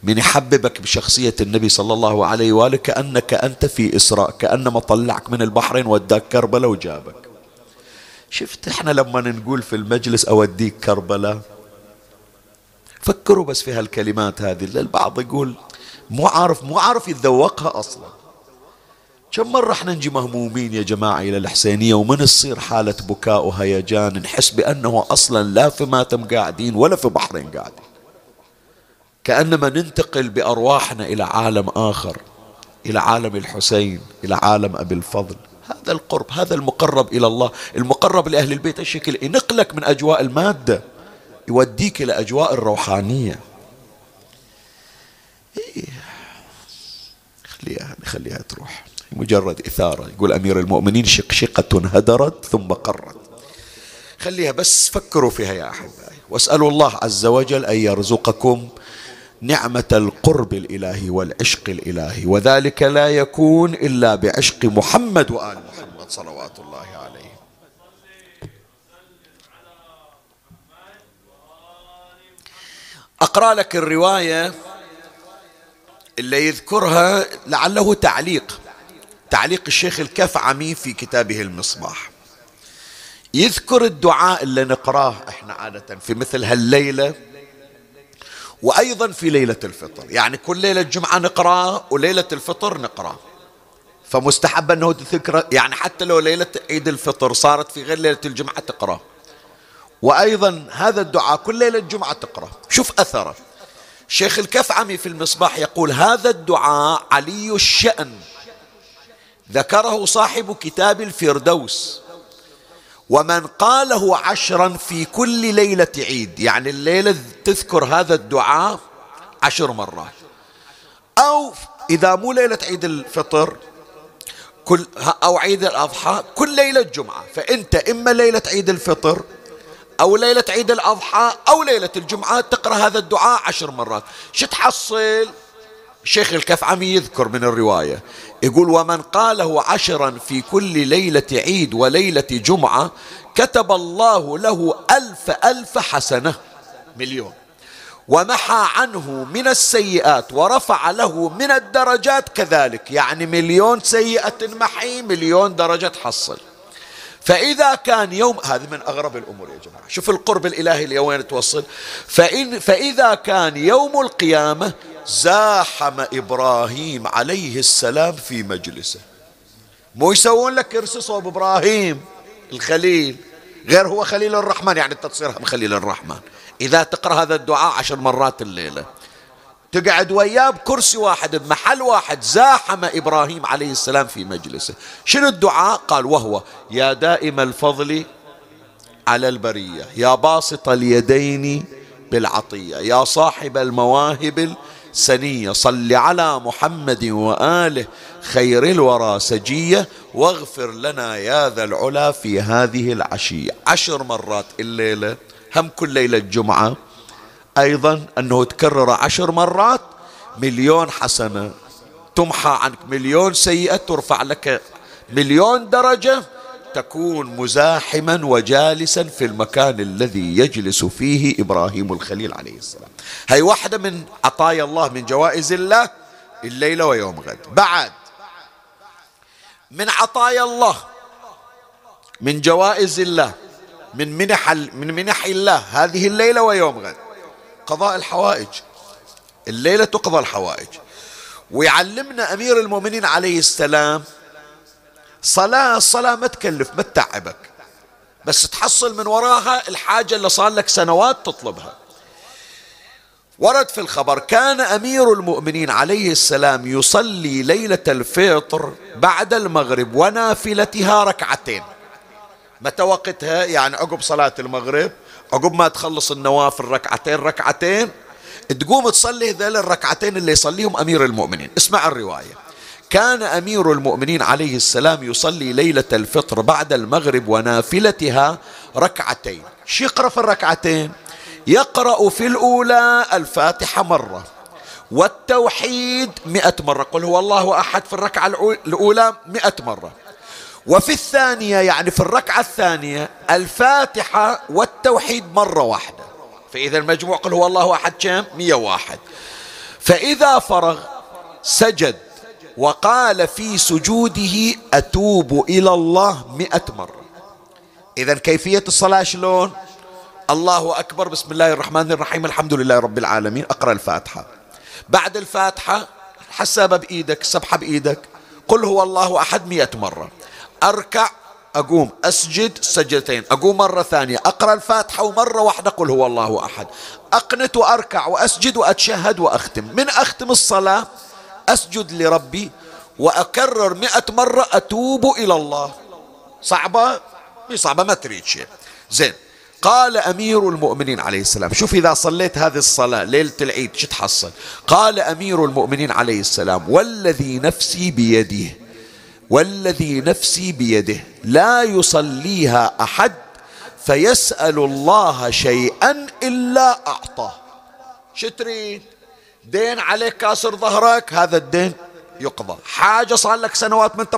من يحببك بشخصية النبي صلى الله عليه وآله كأنك أنت في إسراء كأنما طلعك من البحرين وداك كربلاء وجابك. شفت إحنا لما نقول في المجلس أوديك كربلاء؟ فكروا بس في هالكلمات هذه البعض يقول مو عارف مو عارف يتذوقها أصلا. كم مرة إحنا نجي مهمومين يا جماعة إلى الحسينية ومن تصير حالة بكاء وهيجان نحس بأنه أصلا لا في ماتم قاعدين ولا في بحرين قاعدين. كأنما ننتقل بأرواحنا إلى عالم آخر إلى عالم الحسين إلى عالم أبي الفضل. هذا القرب هذا المقرب إلى الله. المقرب لأهل البيت الشكل ينقلك من أجواء المادة يوديك إلى أجواء الروحانية. إيه. خليها خليها تروح. مجرد إثارة. يقول أمير المؤمنين شقشقة هدرت ثم قرت. خليها بس فكروا فيها يا أحبائي. واسألوا الله عز وجل أن يرزقكم نعمة القرب الإلهي والعشق الإلهي وذلك لا يكون إلا بعشق محمد وآل محمد صلوات الله عليه. أقرأ لك الرواية اللي يذكرها لعله تعليق تعليق الشيخ الكفعمي في كتابه المصباح. يذكر الدعاء اللي نقراه إحنا عادة في مثل هالليلة وأيضا في ليلة الفطر. يعني كل ليلة الجمعة نقرأ وليلة الفطر نقرأ. فمستحب أنه تذكر يعني حتى لو ليلة عيد الفطر صارت في غير ليلة الجمعة تقرأ. وأيضا هذا الدعاء كل ليلة الجمعة تقرأ. شوف أثره. شيخ الكفعمي في المصباح يقول هذا الدعاء علي الشأن. ذكره صاحب كتاب الفردوس. ومن قاله عشرا في كل ليلة عيد يعني الليلة تذكر هذا الدعاء عشر مرات. أو إذا مو ليلة عيد الفطر كل أو عيد الأضحى كل ليلة جمعة. فأنت إما ليلة عيد الفطر أو ليلة عيد الأضحى أو ليلة الجمعة تقرأ هذا الدعاء عشر مرات. شو تحصل؟ الشيخ الكفعمي يذكر من الرواية يقول ومن قاله عشرا في كل ليلة عيد وليلة جمعة كتب الله له ألف ألف حسنة مليون. ومحى عنه من السيئات ورفع له من الدرجات كذلك يعني مليون سيئة محي مليون درجة تحصل فإذا كان يوم هذه من أغرب الأمور يا جماعة. شوف القرب الإلهي لوين توصل. فإن فإذا كان يوم القيامة زاحم إبراهيم عليه السلام في مجلسه. مو يسوون لك كرسي صوب إبراهيم الخليل؟ غير هو خليل الرحمن يعني انت تصير خليل الرحمن. إذا تقرأ هذا الدعاء عشر مرات الليلة. تقعد وياه بكرسي واحد بمحل واحد زاحم إبراهيم عليه السلام في مجلسه. شنو الدعاء؟ قال وهو يا دائم الفضل على البرية يا باسط اليدين بالعطية يا صاحب المواهب السنية صل على محمد وآله خير الورى سجية واغفر لنا يا ذا العلا في هذه العشية. عشر مرات الليلة هم كل ليلة الجمعة أيضا أنه تكرر عشر مرات مليون حسنة. تمحى عنك مليون سيئة ترفع لك مليون درجة. تكون مزاحما وجالسا في المكان الذي يجلس فيه إبراهيم الخليل عليه السلام. هي واحدة من عطايا الله من جوائز الله الليلة ويوم غد. بعد. من عطايا الله من جوائز الله من منح من منح الله هذه الليلة ويوم غد. قضاء الحوائج. الليلة تقضى الحوائج. ويعلمنا أمير المؤمنين عليه السلام صلاة الصلاة ما تكلف ما تتعبك. بس تحصل من وراها الحاجة اللي صار لك سنوات تطلبها. ورد في الخبر كان أمير المؤمنين عليه السلام يصلي ليلة الفطر بعد المغرب ونافلتها ركعتين. متى وقتها؟ يعني عقب صلاة المغرب عقب ما تخلص النوافل ركعتين ركعتين تقوم تصلي ذيل الركعتين اللي يصليهم أمير المؤمنين. اسمع الرواية. كان أمير المؤمنين عليه السلام يصلي ليلة الفطر بعد المغرب ونافلتها ركعتين. شو يقرأ في الركعتين؟ يقرأ في الأولى الفاتحة مرة والتوحيد مئة مرة. قل هو الله أحد في الركعة الأولى مئة مرة. وفي الثانية يعني في الركعة الثانية الفاتحة والتوحيد مرة واحدة. فإذا المجموع قل هو الله أحد كم؟ مئة واحد. فإذا فرغ سجد. وقال في سجوده أتوب إلى الله مئة مرة. إذا كيفية الصلاة شلون؟ الله أكبر. بسم الله الرحمن الرحيم. الحمد لله رب العالمين. أقرأ الفاتحة. بعد الفاتحة حسابة بإيدك سبحة بإيدك. قل هو الله أحد مئة مرة. أركع أقوم. أسجد سجدتين. أقوم مرة ثانية. أقرأ الفاتحة ومرة واحدة. قل هو الله أحد. أقنت وأركع وأسجد وأتشهد وأختم. من أختم الصلاة؟ أسجد لربي وأكرر مئة مرة أتوب إلى الله. صعبة؟ صعبة ما تريد شيء. زين. قال أمير المؤمنين عليه السلام شوف إذا صليت هذه الصلاة ليلة العيد شو تحصل؟ قال أمير المؤمنين عليه السلام والذي نفسي بيده والذي نفسي بيده لا يصليها أحد فيسأل الله شيئا إلا أعطاه. شو تريد؟ دين عليك كاسر ظهرك هذا الدين يقضى. حاجة صار لك سنوات من انت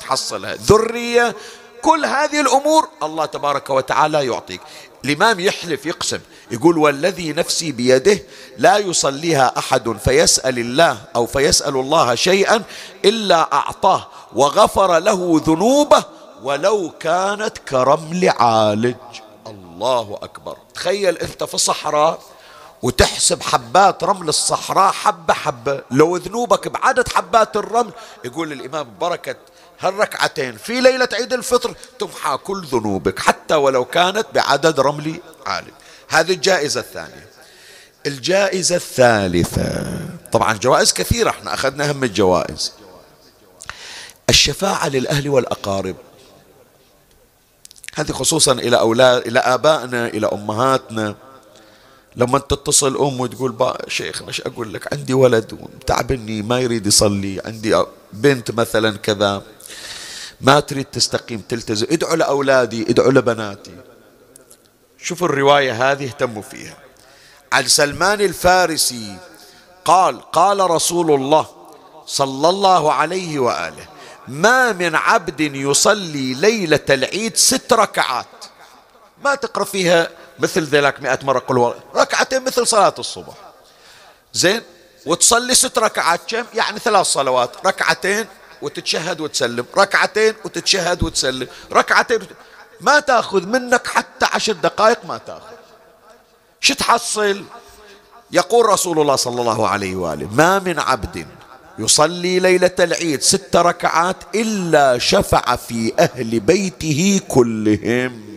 تحصلها. ذرية كل هذه الأمور الله تبارك وتعالى يعطيك. الإمام يحلف يقسم يقول والذي نفسي بيده لا يصليها أحد فيسأل الله أو فيسأل الله شيئا إلا أعطاه وغفر له ذنوبه ولو كانت كرمل عالج. الله أكبر. تخيل أنت في صحراء وتحسب حبات رمل الصحراء حبة حبة. لو ذنوبك بعدد حبات الرمل يقول الإمام بركة هالركعتين في ليلة عيد الفطر تمحى كل ذنوبك حتى ولو كانت بعدد رمل عالي. هذه الجائزة الثانية. الجائزة الثالثة. طبعا جوائز كثيرة إحنا أخذنا أهم الجوائز. الشفاعة للأهل والأقارب. هذه خصوصا إلى أولاد إلى آبائنا إلى أمهاتنا. لما تتصل أم وتقول با شيخ مش أقول لك عندي ولد تعبني ما يريد يصلي عندي بنت مثلا كذا ما تريد تستقيم تلتزم ادعوا لأولادي ادعوا لبناتي. شوفوا الرواية هذه اهتموا فيها. عن سلمان الفارسي قال قال رسول الله صلى الله عليه وآله ما من عبد يصلي ليلة العيد ست ركعات. ما تقرأ فيها مثل ذلك مئة مرة قل ركعتين مثل صلاة الصبح. زين؟ وتصلي ست ركعات. كم؟ يعني ثلاث صلوات. ركعتين وتتشهد وتسلم. ركعتين وتتشهد وتسلم. ركعتين. ما تأخذ منك حتى عشر دقائق ما تأخذ. شو تحصل؟ يقول رسول الله صلى الله عليه وآله ما من عبد يصلي ليلة العيد ست ركعات إلا شفع في أهل بيته كلهم.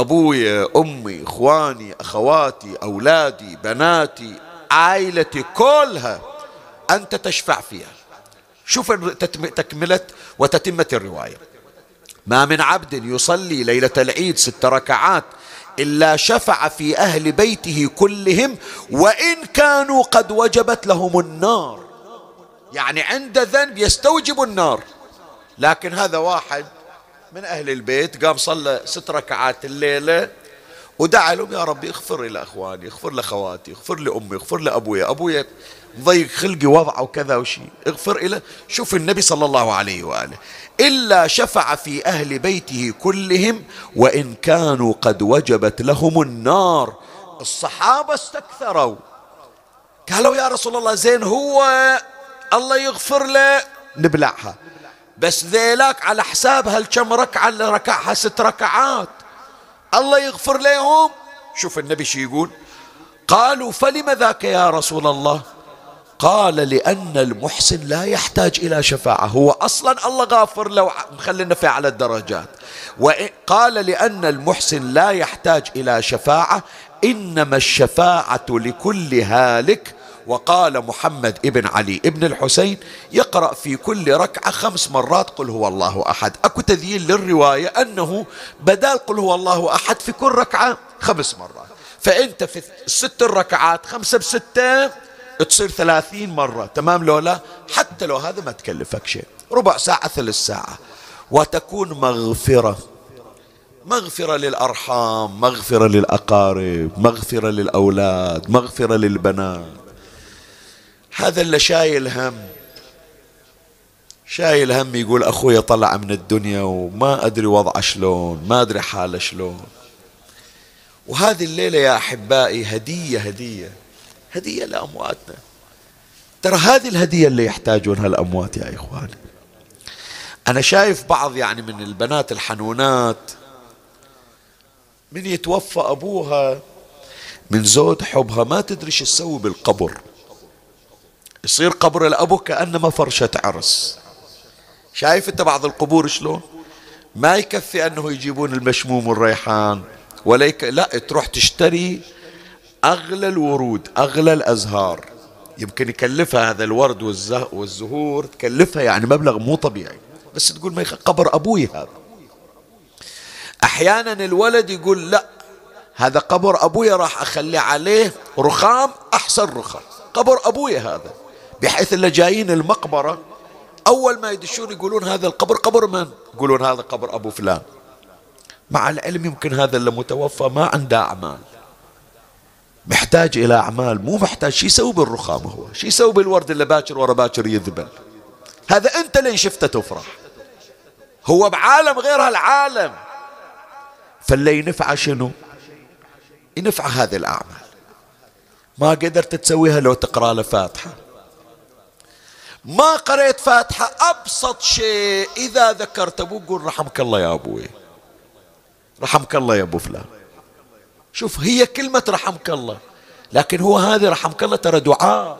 أبويا أمي إخواني أخواتي أولادي بناتي عائلتي كلها أنت تشفع فيها. شوف تكملة وتتمة الرواية. ما من عبد يصلي ليلة العيد ست ركعات إلا شفع في أهل بيته كلهم وإن كانوا قد وجبت لهم النار. يعني عند ذنب يستوجب النار. لكن هذا واحد من أهل البيت قام صلى ست ركعات الليلة ودعا لهم يا ربي اغفر لي اخواني اغفر لأخواتي اغفر لأمي اغفر لابويا ابويا ضيق خلقي وضعه وكذا وشي اغفر له شوف النبي صلى الله عليه وآله إلا شفع في أهل بيته كلهم وإن كانوا قد وجبت لهم النار. الصحابة استكثروا قالوا يا رسول الله زين هو الله يغفر له؟ نبلعها. بس ذيلاك على حساب هالكم ركعة اللي ركعها ست ركعات. الله يغفر لهم شوف النبي شو يقول. قالوا فلم ذاك يا رسول الله؟ قال لأن المحسن لا يحتاج إلى شفاعة. هو أصلا الله غافر له مخلينا في على الدرجات. وقال لأن المحسن لا يحتاج إلى شفاعة. إنما الشفاعة لكل هالك وقال محمد ابن علي ابن الحسين يقرأ في كل ركعة خمس مرات قل هو الله أحد. أكو تذييل للرواية أنه بدال قل هو الله أحد في كل ركعة خمس مرات. فأنت في الست الركعات خمسة بستة تصير ثلاثين مرة. تمام لو لا حتى لو هذا ما تكلفك شيء. ربع ساعة ثلث ساعة. وتكون مغفرة. مغفرة للأرحام مغفرة للأقارب مغفرة للأولاد مغفرة للبنات. هذا اللي شايل هم. شايل هم يقول أخوي طلع من الدنيا وما أدري وضعه شلون ما أدري حاله شلون. وهذه الليلة يا أحبائي هدية هدية هدية لأمواتنا. ترى هذه الهدية اللي يحتاجونها الأموات يا إخواني أنا شايف بعض يعني من البنات الحنونات من يتوفى أبوها من زود حبها ما تدري شو تسوي بالقبر. يصير قبر الأبو كأنما فرشة عرس. شايف أنت بعض القبور شلون؟ ما يكفي أنه يجيبون المشموم والريحان ولا يك... لا تروح تشتري أغلى الورود أغلى الأزهار. يمكن يكلفها هذا الورد والزه... والزهور تكلفها يعني مبلغ مو طبيعي. بس تقول ما. قبر أبوي هذا. أحيانا الولد يقول لا هذا قبر أبوي راح أخلي عليه رخام أحسن رخام. قبر أبوي هذا. بحيث اللي جايين المقبرة أول ما يدشون يقولون هذا القبر قبر من؟ يقولون هذا قبر أبو فلان. مع العلم يمكن هذا اللي متوفى ما عنده أعمال. محتاج إلى أعمال مو محتاج. شو يسوي بالرخام هو؟ شو يسوي بالورد اللي باكر ورا باكر يذبل. هذا أنت لين شفته تفرح. هو بعالم غير هالعالم. فاللي ينفع شنو؟ ينفع هذه الأعمال. ما قدرت تسويها لو تقرأ له فاتحة. ما قريت فاتحة أبسط شيء. إذا ذكرت أبوك قول رحمك الله يا أبوي. رحمك الله يا أبو فلان. شوف هي كلمة رحمك الله. لكن هو هذه رحمك الله ترى دعاء.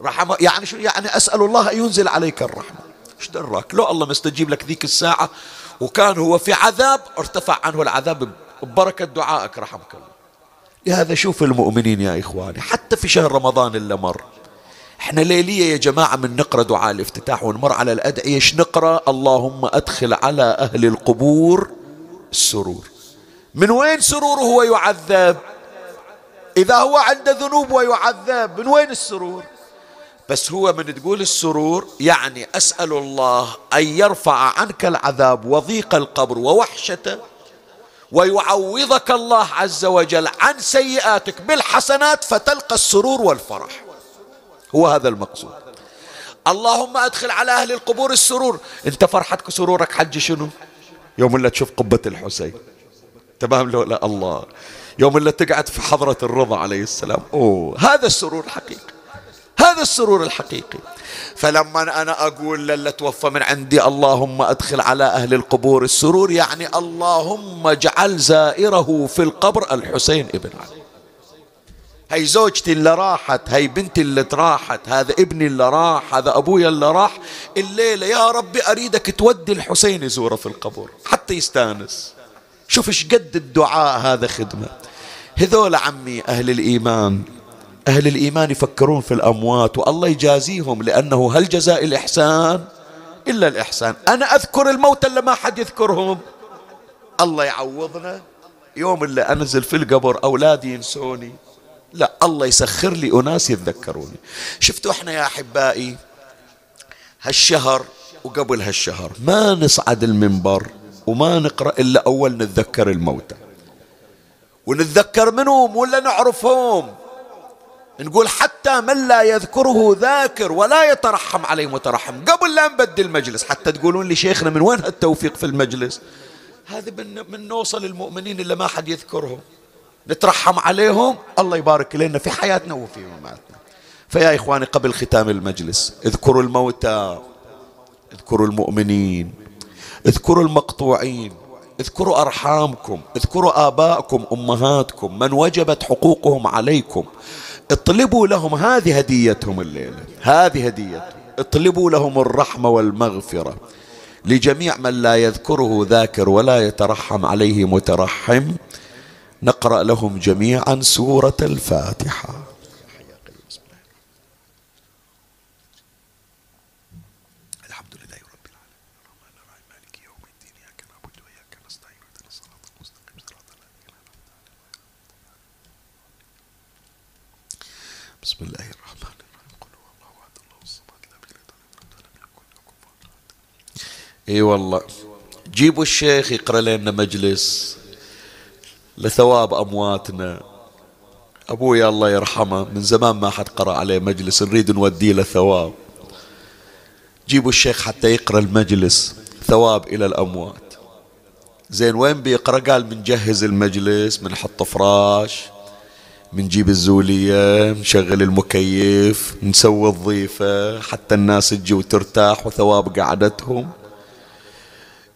رحم يعني شو؟ يعني أسأل الله أن ينزل عليك الرحمة. إيش دراك لو الله مستجيب لك ذيك الساعة وكان هو في عذاب ارتفع عنه العذاب ببركة دعائك رحمك الله. لهذا شوف المؤمنين يا إخواني حتى في شهر رمضان اللي مر إحنا ليلية يا جماعة من نقرأ دعاء الافتتاح ونمر على الأدعية إيش نقرأ؟ اللهم أدخل على أهل القبور السرور. من وين سرور هو يعذب؟ إذا هو عنده ذنوب ويعذب من وين السرور؟ بس هو من تقول السرور يعني أسأل الله أن يرفع عنك العذاب وضيق القبر ووحشته ويعوضك الله عز وجل عن سيئاتك بالحسنات فتلقى السرور والفرح. هو هذا المقصود. اللهم أدخل على أهل القبور السرور. أنت فرحتك سرورك حج شنو؟ يوم اللي تشوف قبة الحسين. تمام؟ لو لا الله. يوم اللي تقعد في حضرة الرضا عليه السلام. أوه هذا السرور الحقيقي. هذا السرور الحقيقي. فلما أنا أقول للي توفى من عندي اللهم أدخل على أهل القبور السرور. يعني اللهم اجعل زائره في القبر الحسين ابن علي. هي زوجتي اللي راحت هي بنتي اللي راحت هذا ابني اللي راح هذا أبويا اللي راح الليلة يا ربي أريدك تودي الحسين يزوره في القبر حتى يستانس. شوف إيش قد الدعاء هذا خدمة. هذول عمي أهل الإيمان أهل الإيمان يفكرون في الأموات والله يجازيهم لأنه هل جزاء الإحسان؟ إلا الإحسان. أنا أذكر الموت اللي ما حد يذكرهم. الله يعوضنا. يوم اللي أنزل في القبر أولادي ينسوني. لا الله يسخر لي أناس يتذكروني. شفتوا إحنا يا أحبائي هالشهر وقبل هالشهر ما نصعد المنبر وما نقرأ إلا أول نتذكر الموتى. ونتذكر منهم ولا نعرفهم؟ نقول حتى من لا يذكره ذاكر ولا يترحم عليه مترحم. قبل لا نبدل المجلس حتى تقولون لي شيخنا من وين هالتوفيق في المجلس؟ هذا من, من نوصل المؤمنين اللي ما حد يذكرهم. نترحم عليهم. الله يبارك لنا في حياتنا وفي مماتنا. فيا إخواني قبل ختام المجلس اذكروا الموتى اذكروا المؤمنين اذكروا المقطوعين اذكروا أرحامكم اذكروا آباءكم أمهاتكم من وجبت حقوقهم عليكم. اطلبوا لهم هذه هديتهم الليلة هذه هديتهم. اطلبوا لهم الرحمة والمغفرة لجميع من لا يذكره ذاكر ولا يترحم عليه مترحم. نقرأ لهم جميعا سورة الفاتحة. بسم الله الرحمن الرحيم. قل هو الله أحد. الله الصمد. لم يلد ولم يولد ولم يكن له كفوا أحد. إي والله. جيبوا الشيخ يقرأ لنا مجلس. لثواب أمواتنا. أبوي الله يرحمه من زمان ما حد قرأ عليه مجلس نريد نوديه له ثواب جيبوا الشيخ حتى يقرأ المجلس ثواب إلى الأموات. زين وين بيقرأ؟ قال بنجهز المجلس بنحط فراش بنجيب الزولية نشغل المكيف نسوي الضيفة حتى الناس تجي وترتاح وثواب قعدتهم.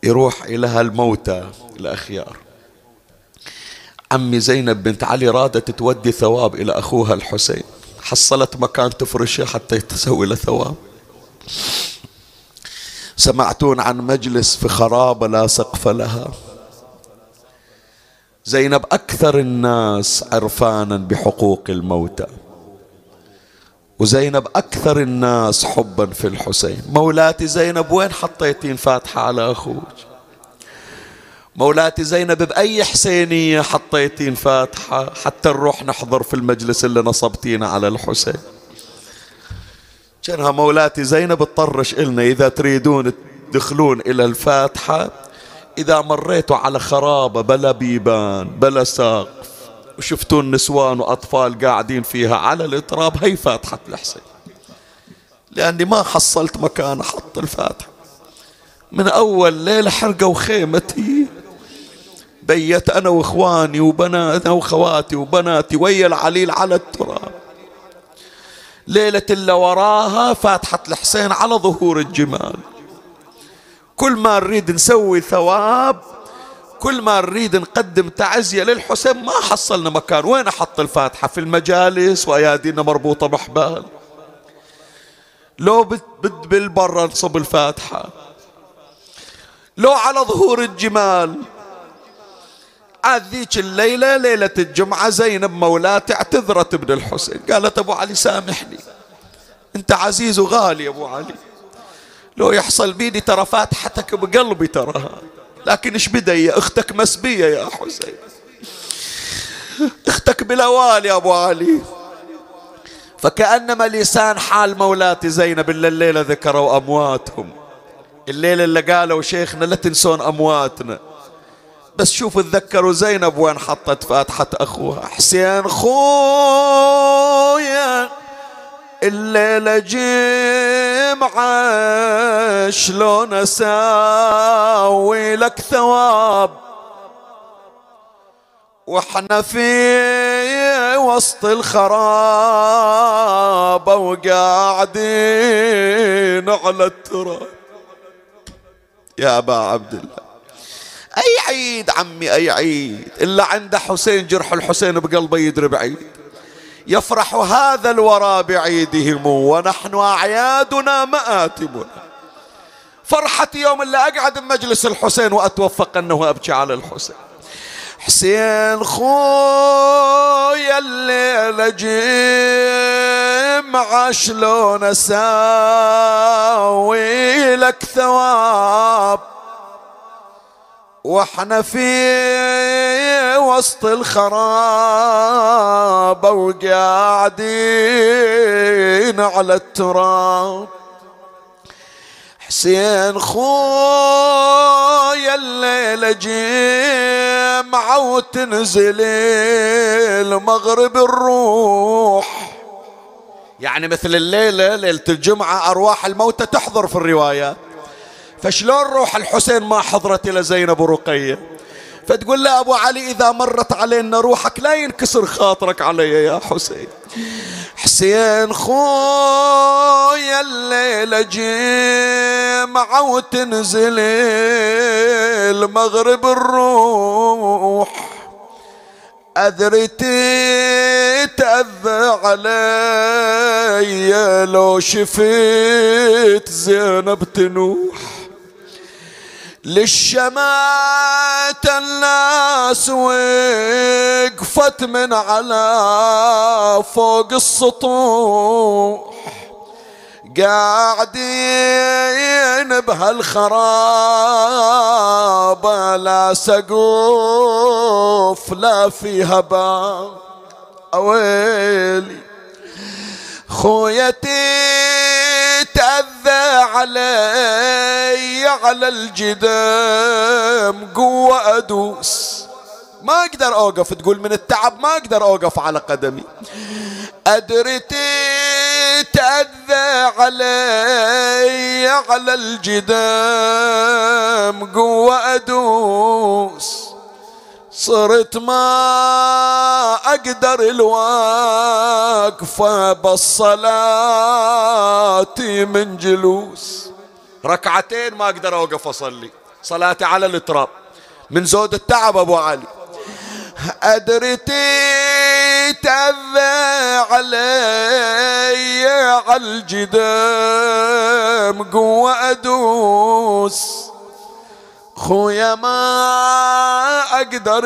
يروح إلى هالموتى الأخيار. عمي زينب بنت علي رادت تودي ثواب إلى أخوها الحسين. حصلت مكان تفرشه حتى تسوي له ثواب. سمعتون عن مجلس في خرابة لا سقف لها. زينب أكثر الناس عرفانا بحقوق الموتى. وزينب أكثر الناس حبا في الحسين. مولاتي زينب وين حطيتين فاتحة على أخوك؟ مولاتي زينب بأي حسينية حطيتين فاتحة حتى نروح نحضر في المجلس اللي نصبتينا على الحسين. كانها مولاتي زينب تطرش إلنا إذا تريدون تدخلون إلى الفاتحة. إذا مريتوا على خرابة بلا بيبان بلا سقف وشفتون نسوان وأطفال قاعدين فيها على الإتراب هي فاتحة الحسين. لأني ما حصلت مكان أحط الفاتحة. من أول ليلة حرقوا خيمتي بيت أنا وإخواني وبناتي وخواتي وبناتي ويا العليل على التراب. ليلة اللي وراها فاتحة الحسين على ظهور الجمال. كل ما نريد نسوي ثواب كل ما نريد نقدم تعزية للحسين ما حصلنا مكان. وين أحط الفاتحة؟ في المجالس وأيادينا مربوطة بحبال. لو بد بالبر أنصب الفاتحة. لو على ظهور الجمال عاد ذيك الليلة ليلة الجمعة زينب مولاتي اعتذرت ابن الحسين. قالت أبو علي سامحني. أنت عزيز وغالي أبو علي. لو يحصل بيدي ترى فاتحتك بقلبي تراها لكن إيش بدي أختك مسبية يا حسين. أختك بالاوال يا أبو علي. فكأنما لسان حال مولاتي زينب إلا الليلة ذكروا أمواتهم. الليلة اللي قالوا شيخنا لا تنسون أمواتنا. بس شوفوا تذكروا زينب وين حطت فاتحة أخوها. حسين خويا الليلة جمعة شلون أساوي لك ثواب؟ وإحنا في وسط الخراب وقاعدين على التراب. يا أبا عبد الله. أي عيد عمي أي عيد. إلا عند حسين جرح الحسين بقلبه يدري بعيد. يفرح هذا الورى بعيدهم ونحن أعيادنا مآتمنا فرحتي يوم اللي أقعد بمجلس الحسين وأتوفق أنه أبكي على الحسين. حسين خويا الليلة جمعة شلون أساوي لك ثواب. وإحنا في وسط الخراب وقاعدين على التراب. حسين خويا الليلة جمعة وتنزل المغرب الروح. يعني مثل الليلة ليلة الجمعة أرواح الموتى تحضر في الروايات فشلون روح الحسين ما حضرت إلى زينب ورقية؟ فتقول له أبو علي إذا مرت علينا روحك لا ينكسر خاطرك علي يا حسين. حسين خويا الليلة جمعة وتنزل المغرب الروح. أذري تأذى علي لو شفت زينب تنوح. للشمات الناس وقفت من على فوق السطوح. قاعدين بهالخراب لا سقوف لا فيها باب. أويلي. خويتي تأذى علي على الجدام قوة أدوس. ما أقدر أوقف تقول من التعب ما أقدر أوقف على قدمي. أدري تأذى علي على الجدام قوة أدوس. صرت ما أقدر الوقفة بالصلاة من جلوس. ركعتين ما أقدر أوقف أصلي. صلاتي على التراب من زود التعب أبو علي. أدري تأذى علي على الجدام قوة أدوس. خويا ما أقدر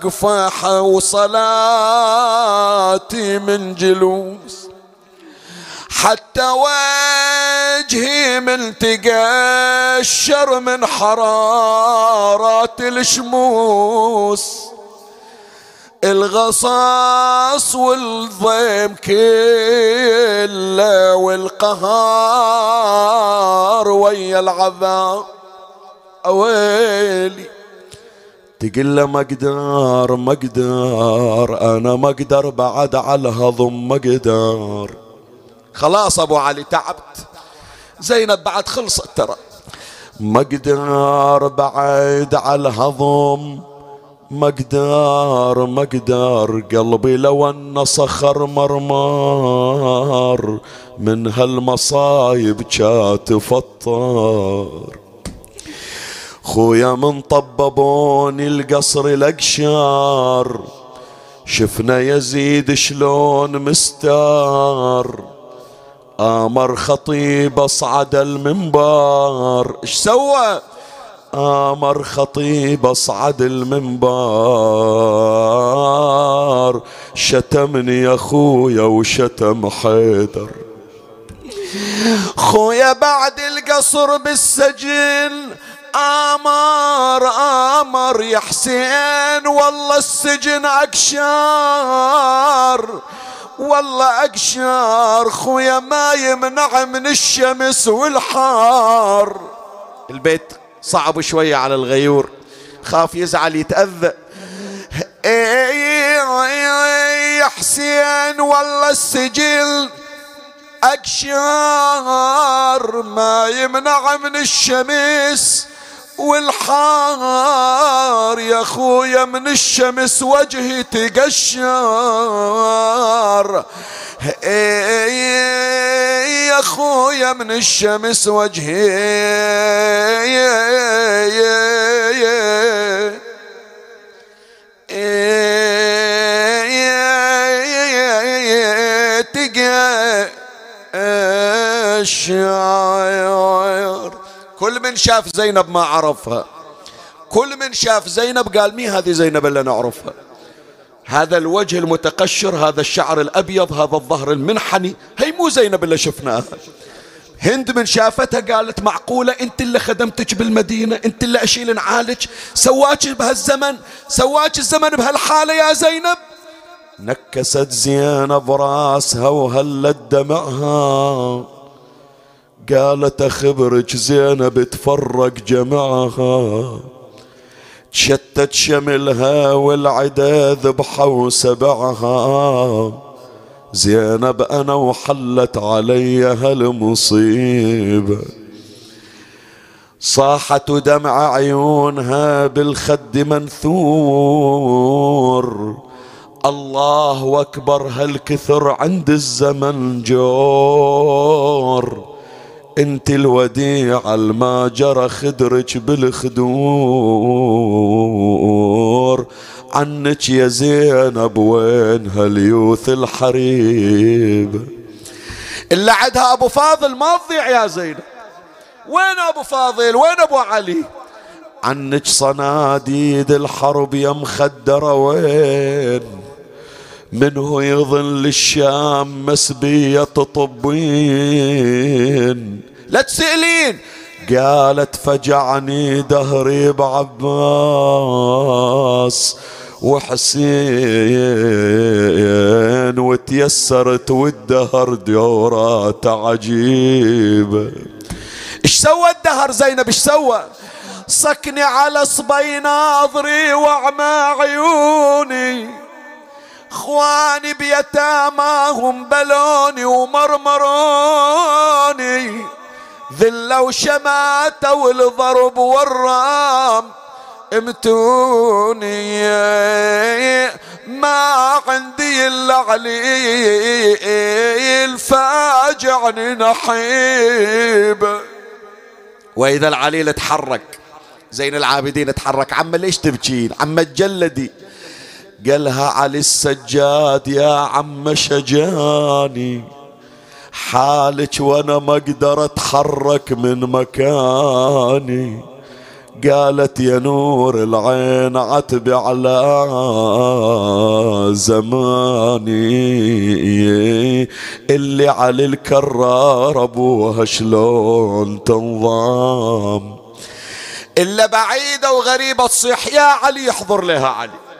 الوقفة وصلاتي من جلوس. حتى وجهي من تقشر من حرارات الشموس. الغصاص والضيم كله والقهار ويا العذاب. أويلي. تقول له ما أقدر ما أقدر أنا ما أقدر بعد على الهضم ما أقدر خلاص أبو علي تعبت. زينب بعد خلصت ترى. ما أقدر بعد على الهضم مقدار مقدار قلبي لو أن صخر مرمار من هالمصايب جات فطار. خويا من طببوني القصر الأقشار شفنا يزيد شلون مستار. آمر خطيب أصعد المنبر. إيش سوى؟ آمر خطيب أصعد المنبر شتمني يا خويا وشتم حيدر. خويا بعد القصر بالسجن آمر آمر يا حسين والله السجن أقشار والله أقشار خويا ما يمنع من الشمس والحار البيت صعب شوية على الغيور. خاف يزعل يتأذى. يا حسين والله السجل؟ أقشار ما يمنع من الشمس والحار يا خويا من الشمس وجهي تقشر. يا خويا من الشمس وجهي. الشاعر كل من شاف زينب ما عرفها. كل من شاف زينب قال مين هذه زينب اللي نعرفها. هذا الوجه المتقشر هذا الشعر الأبيض هذا الظهر المنحني هي مو زينب اللي شفناها. هند من شافتها قالت معقولة أنت اللي خدمتك بالمدينة أنت اللي أشيل نعالج؟ سواك بهالزمن سواك الزمن بهالحالة يا زينب؟ نكست زينب راسها وهلت دمعها. قالت أخبرك زينب تفرق جمعها تشتت شملها والعدا ذبحة وسبعها زينب أنا وحلت علي هالمصيبة صاحت دمع عيونها بالخد منثور. الله أكبر هالكثر عند الزمن جور. انت الوديعة الما جرى خدرك بالخدور. عنك يا زينب وين هاليوث الحريب؟ اللي عدها أبو فاضل ما تضيع يا زينب. وين أبو فاضل؟ وين أبو علي؟ عنك صناديد الحرب يا مخدرة وين؟ منه يظل الشام مسبية طبين لا تسألين. قالت فجعني دهري بعباس وحسين وتيسرت والدهر دورات عجيبة إيش سوى الدهر زينب؟ إيش سوى؟ صكني على صبي ناظري واعمى عيوني. إخواني بيتاماهم بلوني ومرمروني. ذلة وشماتة والضرب والرام امتوني. ما عندي إلا علي الفاجعني نحيب. وإذا العليل تحرك زين العابدين تحرك عم ليش تبكين؟ عم تجلدي. قالها علي السجاد يا عم شجاني. حالك وأنا ما أقدر اتحرك من مكاني. قالت يا نور العين عتب على زماني. اللي على الكرار ابوها شلون تنظام إلا بعيده وغريبه تصيح يا علي يحضر لها علي.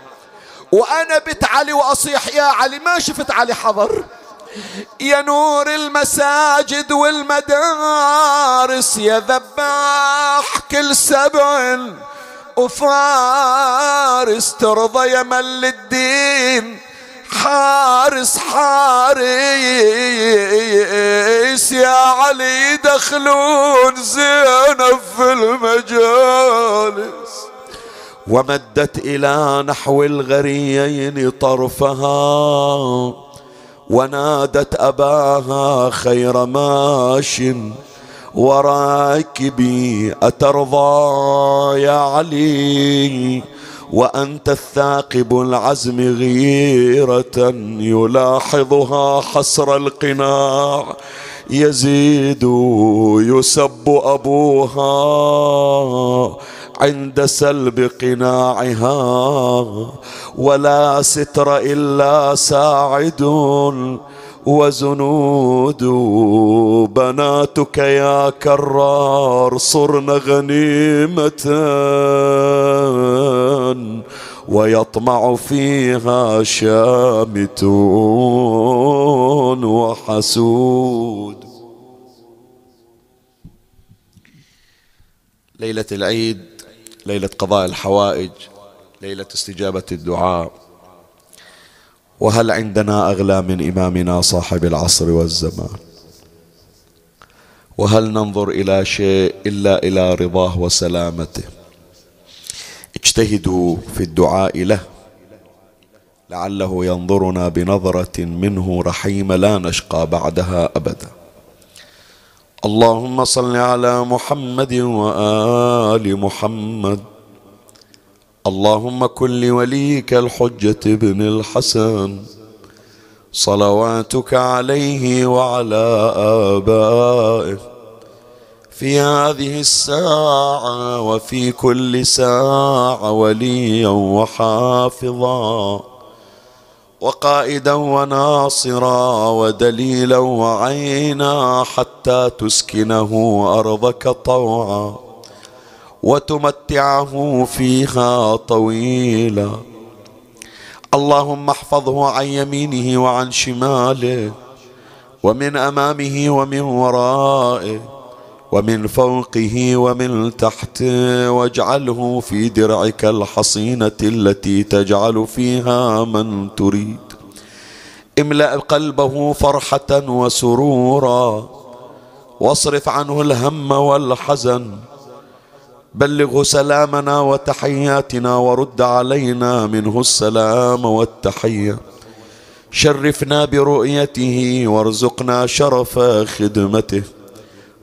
وأنا بت علي وأصيح يا علي ما شفت علي حضر. يا نور المساجد والمدارس يا ذباح كل سبع وفارس. ترضى يا مل الدين حارس حارس. يا علي يدخلون زينب في المجالس. ومدت إلى نحو الغريين طرفها ونادت أباها خير ماش وراكبي أترضى يا علي وأنت الثاقب العزم غيرة يلاحظها حسر القناع يزيد يسب أبوها. عند سلب قناعها ولا ستر إلا ساعد وزنود بناتك يا كرار صرن غنيمة ويطمع فيها شامت وحسود. ليلة العيد ليلة قضاء الحوائج ليلة استجابة الدعاء. وهل عندنا أغلى من إمامنا صاحب العصر والزمان؟ وهل ننظر إلى شيء إلا إلى رضاه وسلامته؟ اجتهدوا في الدعاء له. لعله ينظرنا بنظرة منه رحيم لا نشقى بعدها أبدا. اللهم صل على محمد وآل محمد. اللهم كن لوليك الحجة ابن الحسن. صلواتك عليه وعلى آبائه. في هذه الساعة وفي كل ساعة وليا وحافظا. وقائدا وناصرا ودليلا وعينا حتى تسكنه أرضك طوعا وتمتعه فيها طويلا. اللهم احفظه عن يمينه وعن شماله ومن أمامه ومن ورائه. ومن فوقه ومن تحته واجعله في درعك الحصينة التي تجعل فيها من تريد. املأ قلبه فرحة وسرورا واصرف عنه الهم والحزن. بلغه سلامنا وتحياتنا ورد علينا منه السلام والتحية. شرفنا برؤيته وارزقنا شرف خدمته.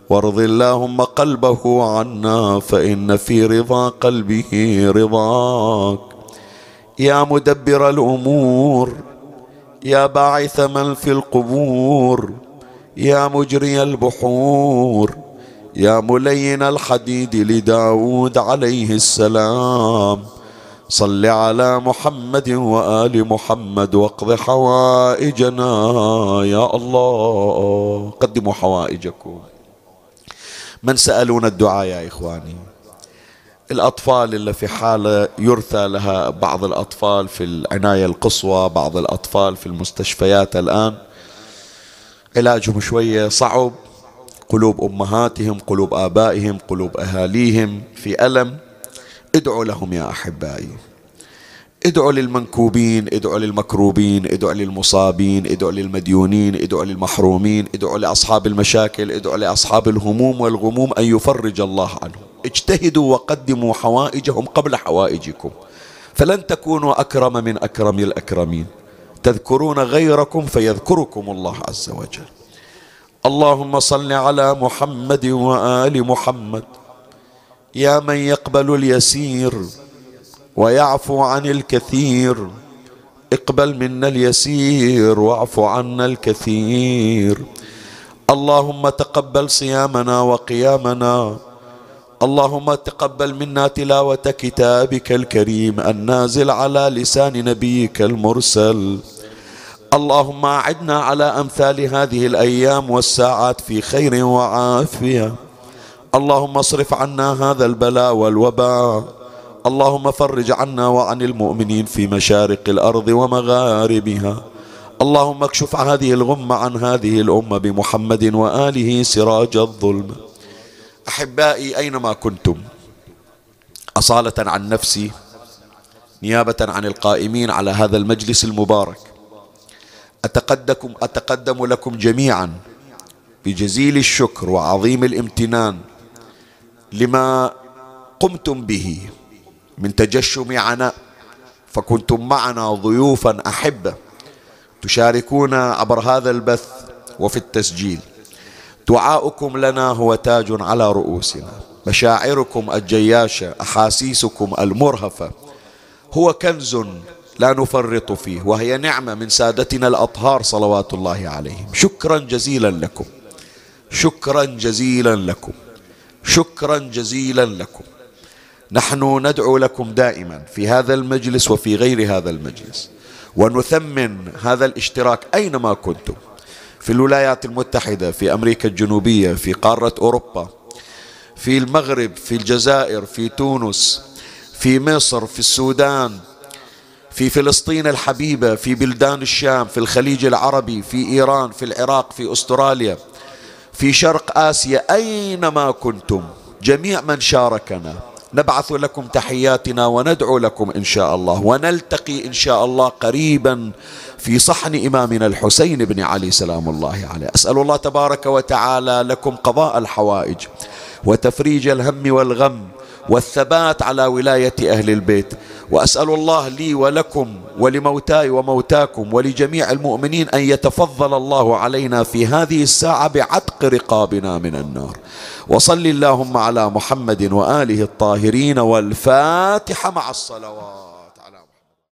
وارض اللهم قلبه عنا فإن في رضا قلبه رضاك. يا مدبر الأمور يا باعث من في القبور يا مجري البحور يا ملين الحديد لداود عليه السلام. صل على محمد وآل محمد واقض حوائجنا يا الله. قدموا حوائجكم. من سألون الدعاء يا إخواني؟ الأطفال اللي في حالة يرثى لها بعض الأطفال في العناية القصوى بعض الأطفال في المستشفيات الآن. علاجهم شوية صعب قلوب أمهاتهم قلوب آبائهم قلوب أهاليهم في ألم. ادعوا لهم يا أحبائي. ادعوا للمنكوبين ادعوا للمكروبين ادعوا للمصابين ادعوا للمديونين ادعوا للمحرومين ادعوا لأصحاب المشاكل ادعوا لأصحاب الهموم والغموم أن يفرج الله عنهم. اجتهدوا وقدموا حوائجهم قبل حوائجكم. فلن تكونوا أكرم من أكرم الأكرمين. تذكرون غيركم فيذكركم الله عز وجل. اللهم صل على محمد وآل محمد. يا من يقبل اليسير. ويعفو عن الكثير. اقبل منا اليسير واعف عنا الكثير. اللهم تقبل صيامنا وقيامنا. اللهم تقبل منا تلاوة كتابك الكريم النازل على لسان نبيك المرسل. اللهم أعدنا على أمثال هذه الأيام والساعات في خير وعافية. اللهم اصرف عنا هذا البلاء والوباء. اللهم فرج عنا وعن المؤمنين في مشارق الأرض ومغاربها. اللهم اكشف هذه الغمة عن هذه الأمة بمحمد وآله سراج الظلم. أحبائي أينما كنتم؟ أصالة عن نفسي نيابة عن القائمين على هذا المجلس المبارك. أتقدم, أتقدم لكم جميعا بجزيل الشكر وعظيم الامتنان لما قمتم به. من تجشم عناء فكنتم معنا ضيوفا أحبة تشاركون عبر هذا البث وفي التسجيل. دعاؤكم لنا هو تاج على رؤوسنا. مشاعركم الجياشة أحاسيسكم المرهفة. هو كنز لا نفرط فيه وهي نعمة من سادتنا الأطهار صلوات الله عليهم. شكرا جزيلا لكم. شكرا جزيلا لكم. شكرا جزيلا لكم. نحن ندعو لكم دائما في هذا المجلس وفي غير هذا المجلس ونثمن هذا الاشتراك أينما كنتم في الولايات المتحدة في أمريكا الجنوبية في قارة أوروبا في المغرب في الجزائر في تونس في مصر في السودان في فلسطين الحبيبة في بلدان الشام في الخليج العربي في إيران في العراق في أستراليا في شرق آسيا أينما كنتم جميع من شاركنا. نبعث لكم تحياتنا وندعو لكم إن شاء الله. ونلتقي إن شاء الله قريبا في صحن إمامنا الحسين بن علي سلام الله عليه. أسأل الله تبارك وتعالى لكم قضاء الحوائج وتفريج الهم والغم والثبات على ولاية أهل البيت. وأسأل الله لي ولكم ولموتاي وموتاكم ولجميع المؤمنين أن يتفضل الله علينا في هذه الساعة بعتق رقابنا من النار. وصل اللهم على محمد وآله الطاهرين والفاتحة مع الصلوات.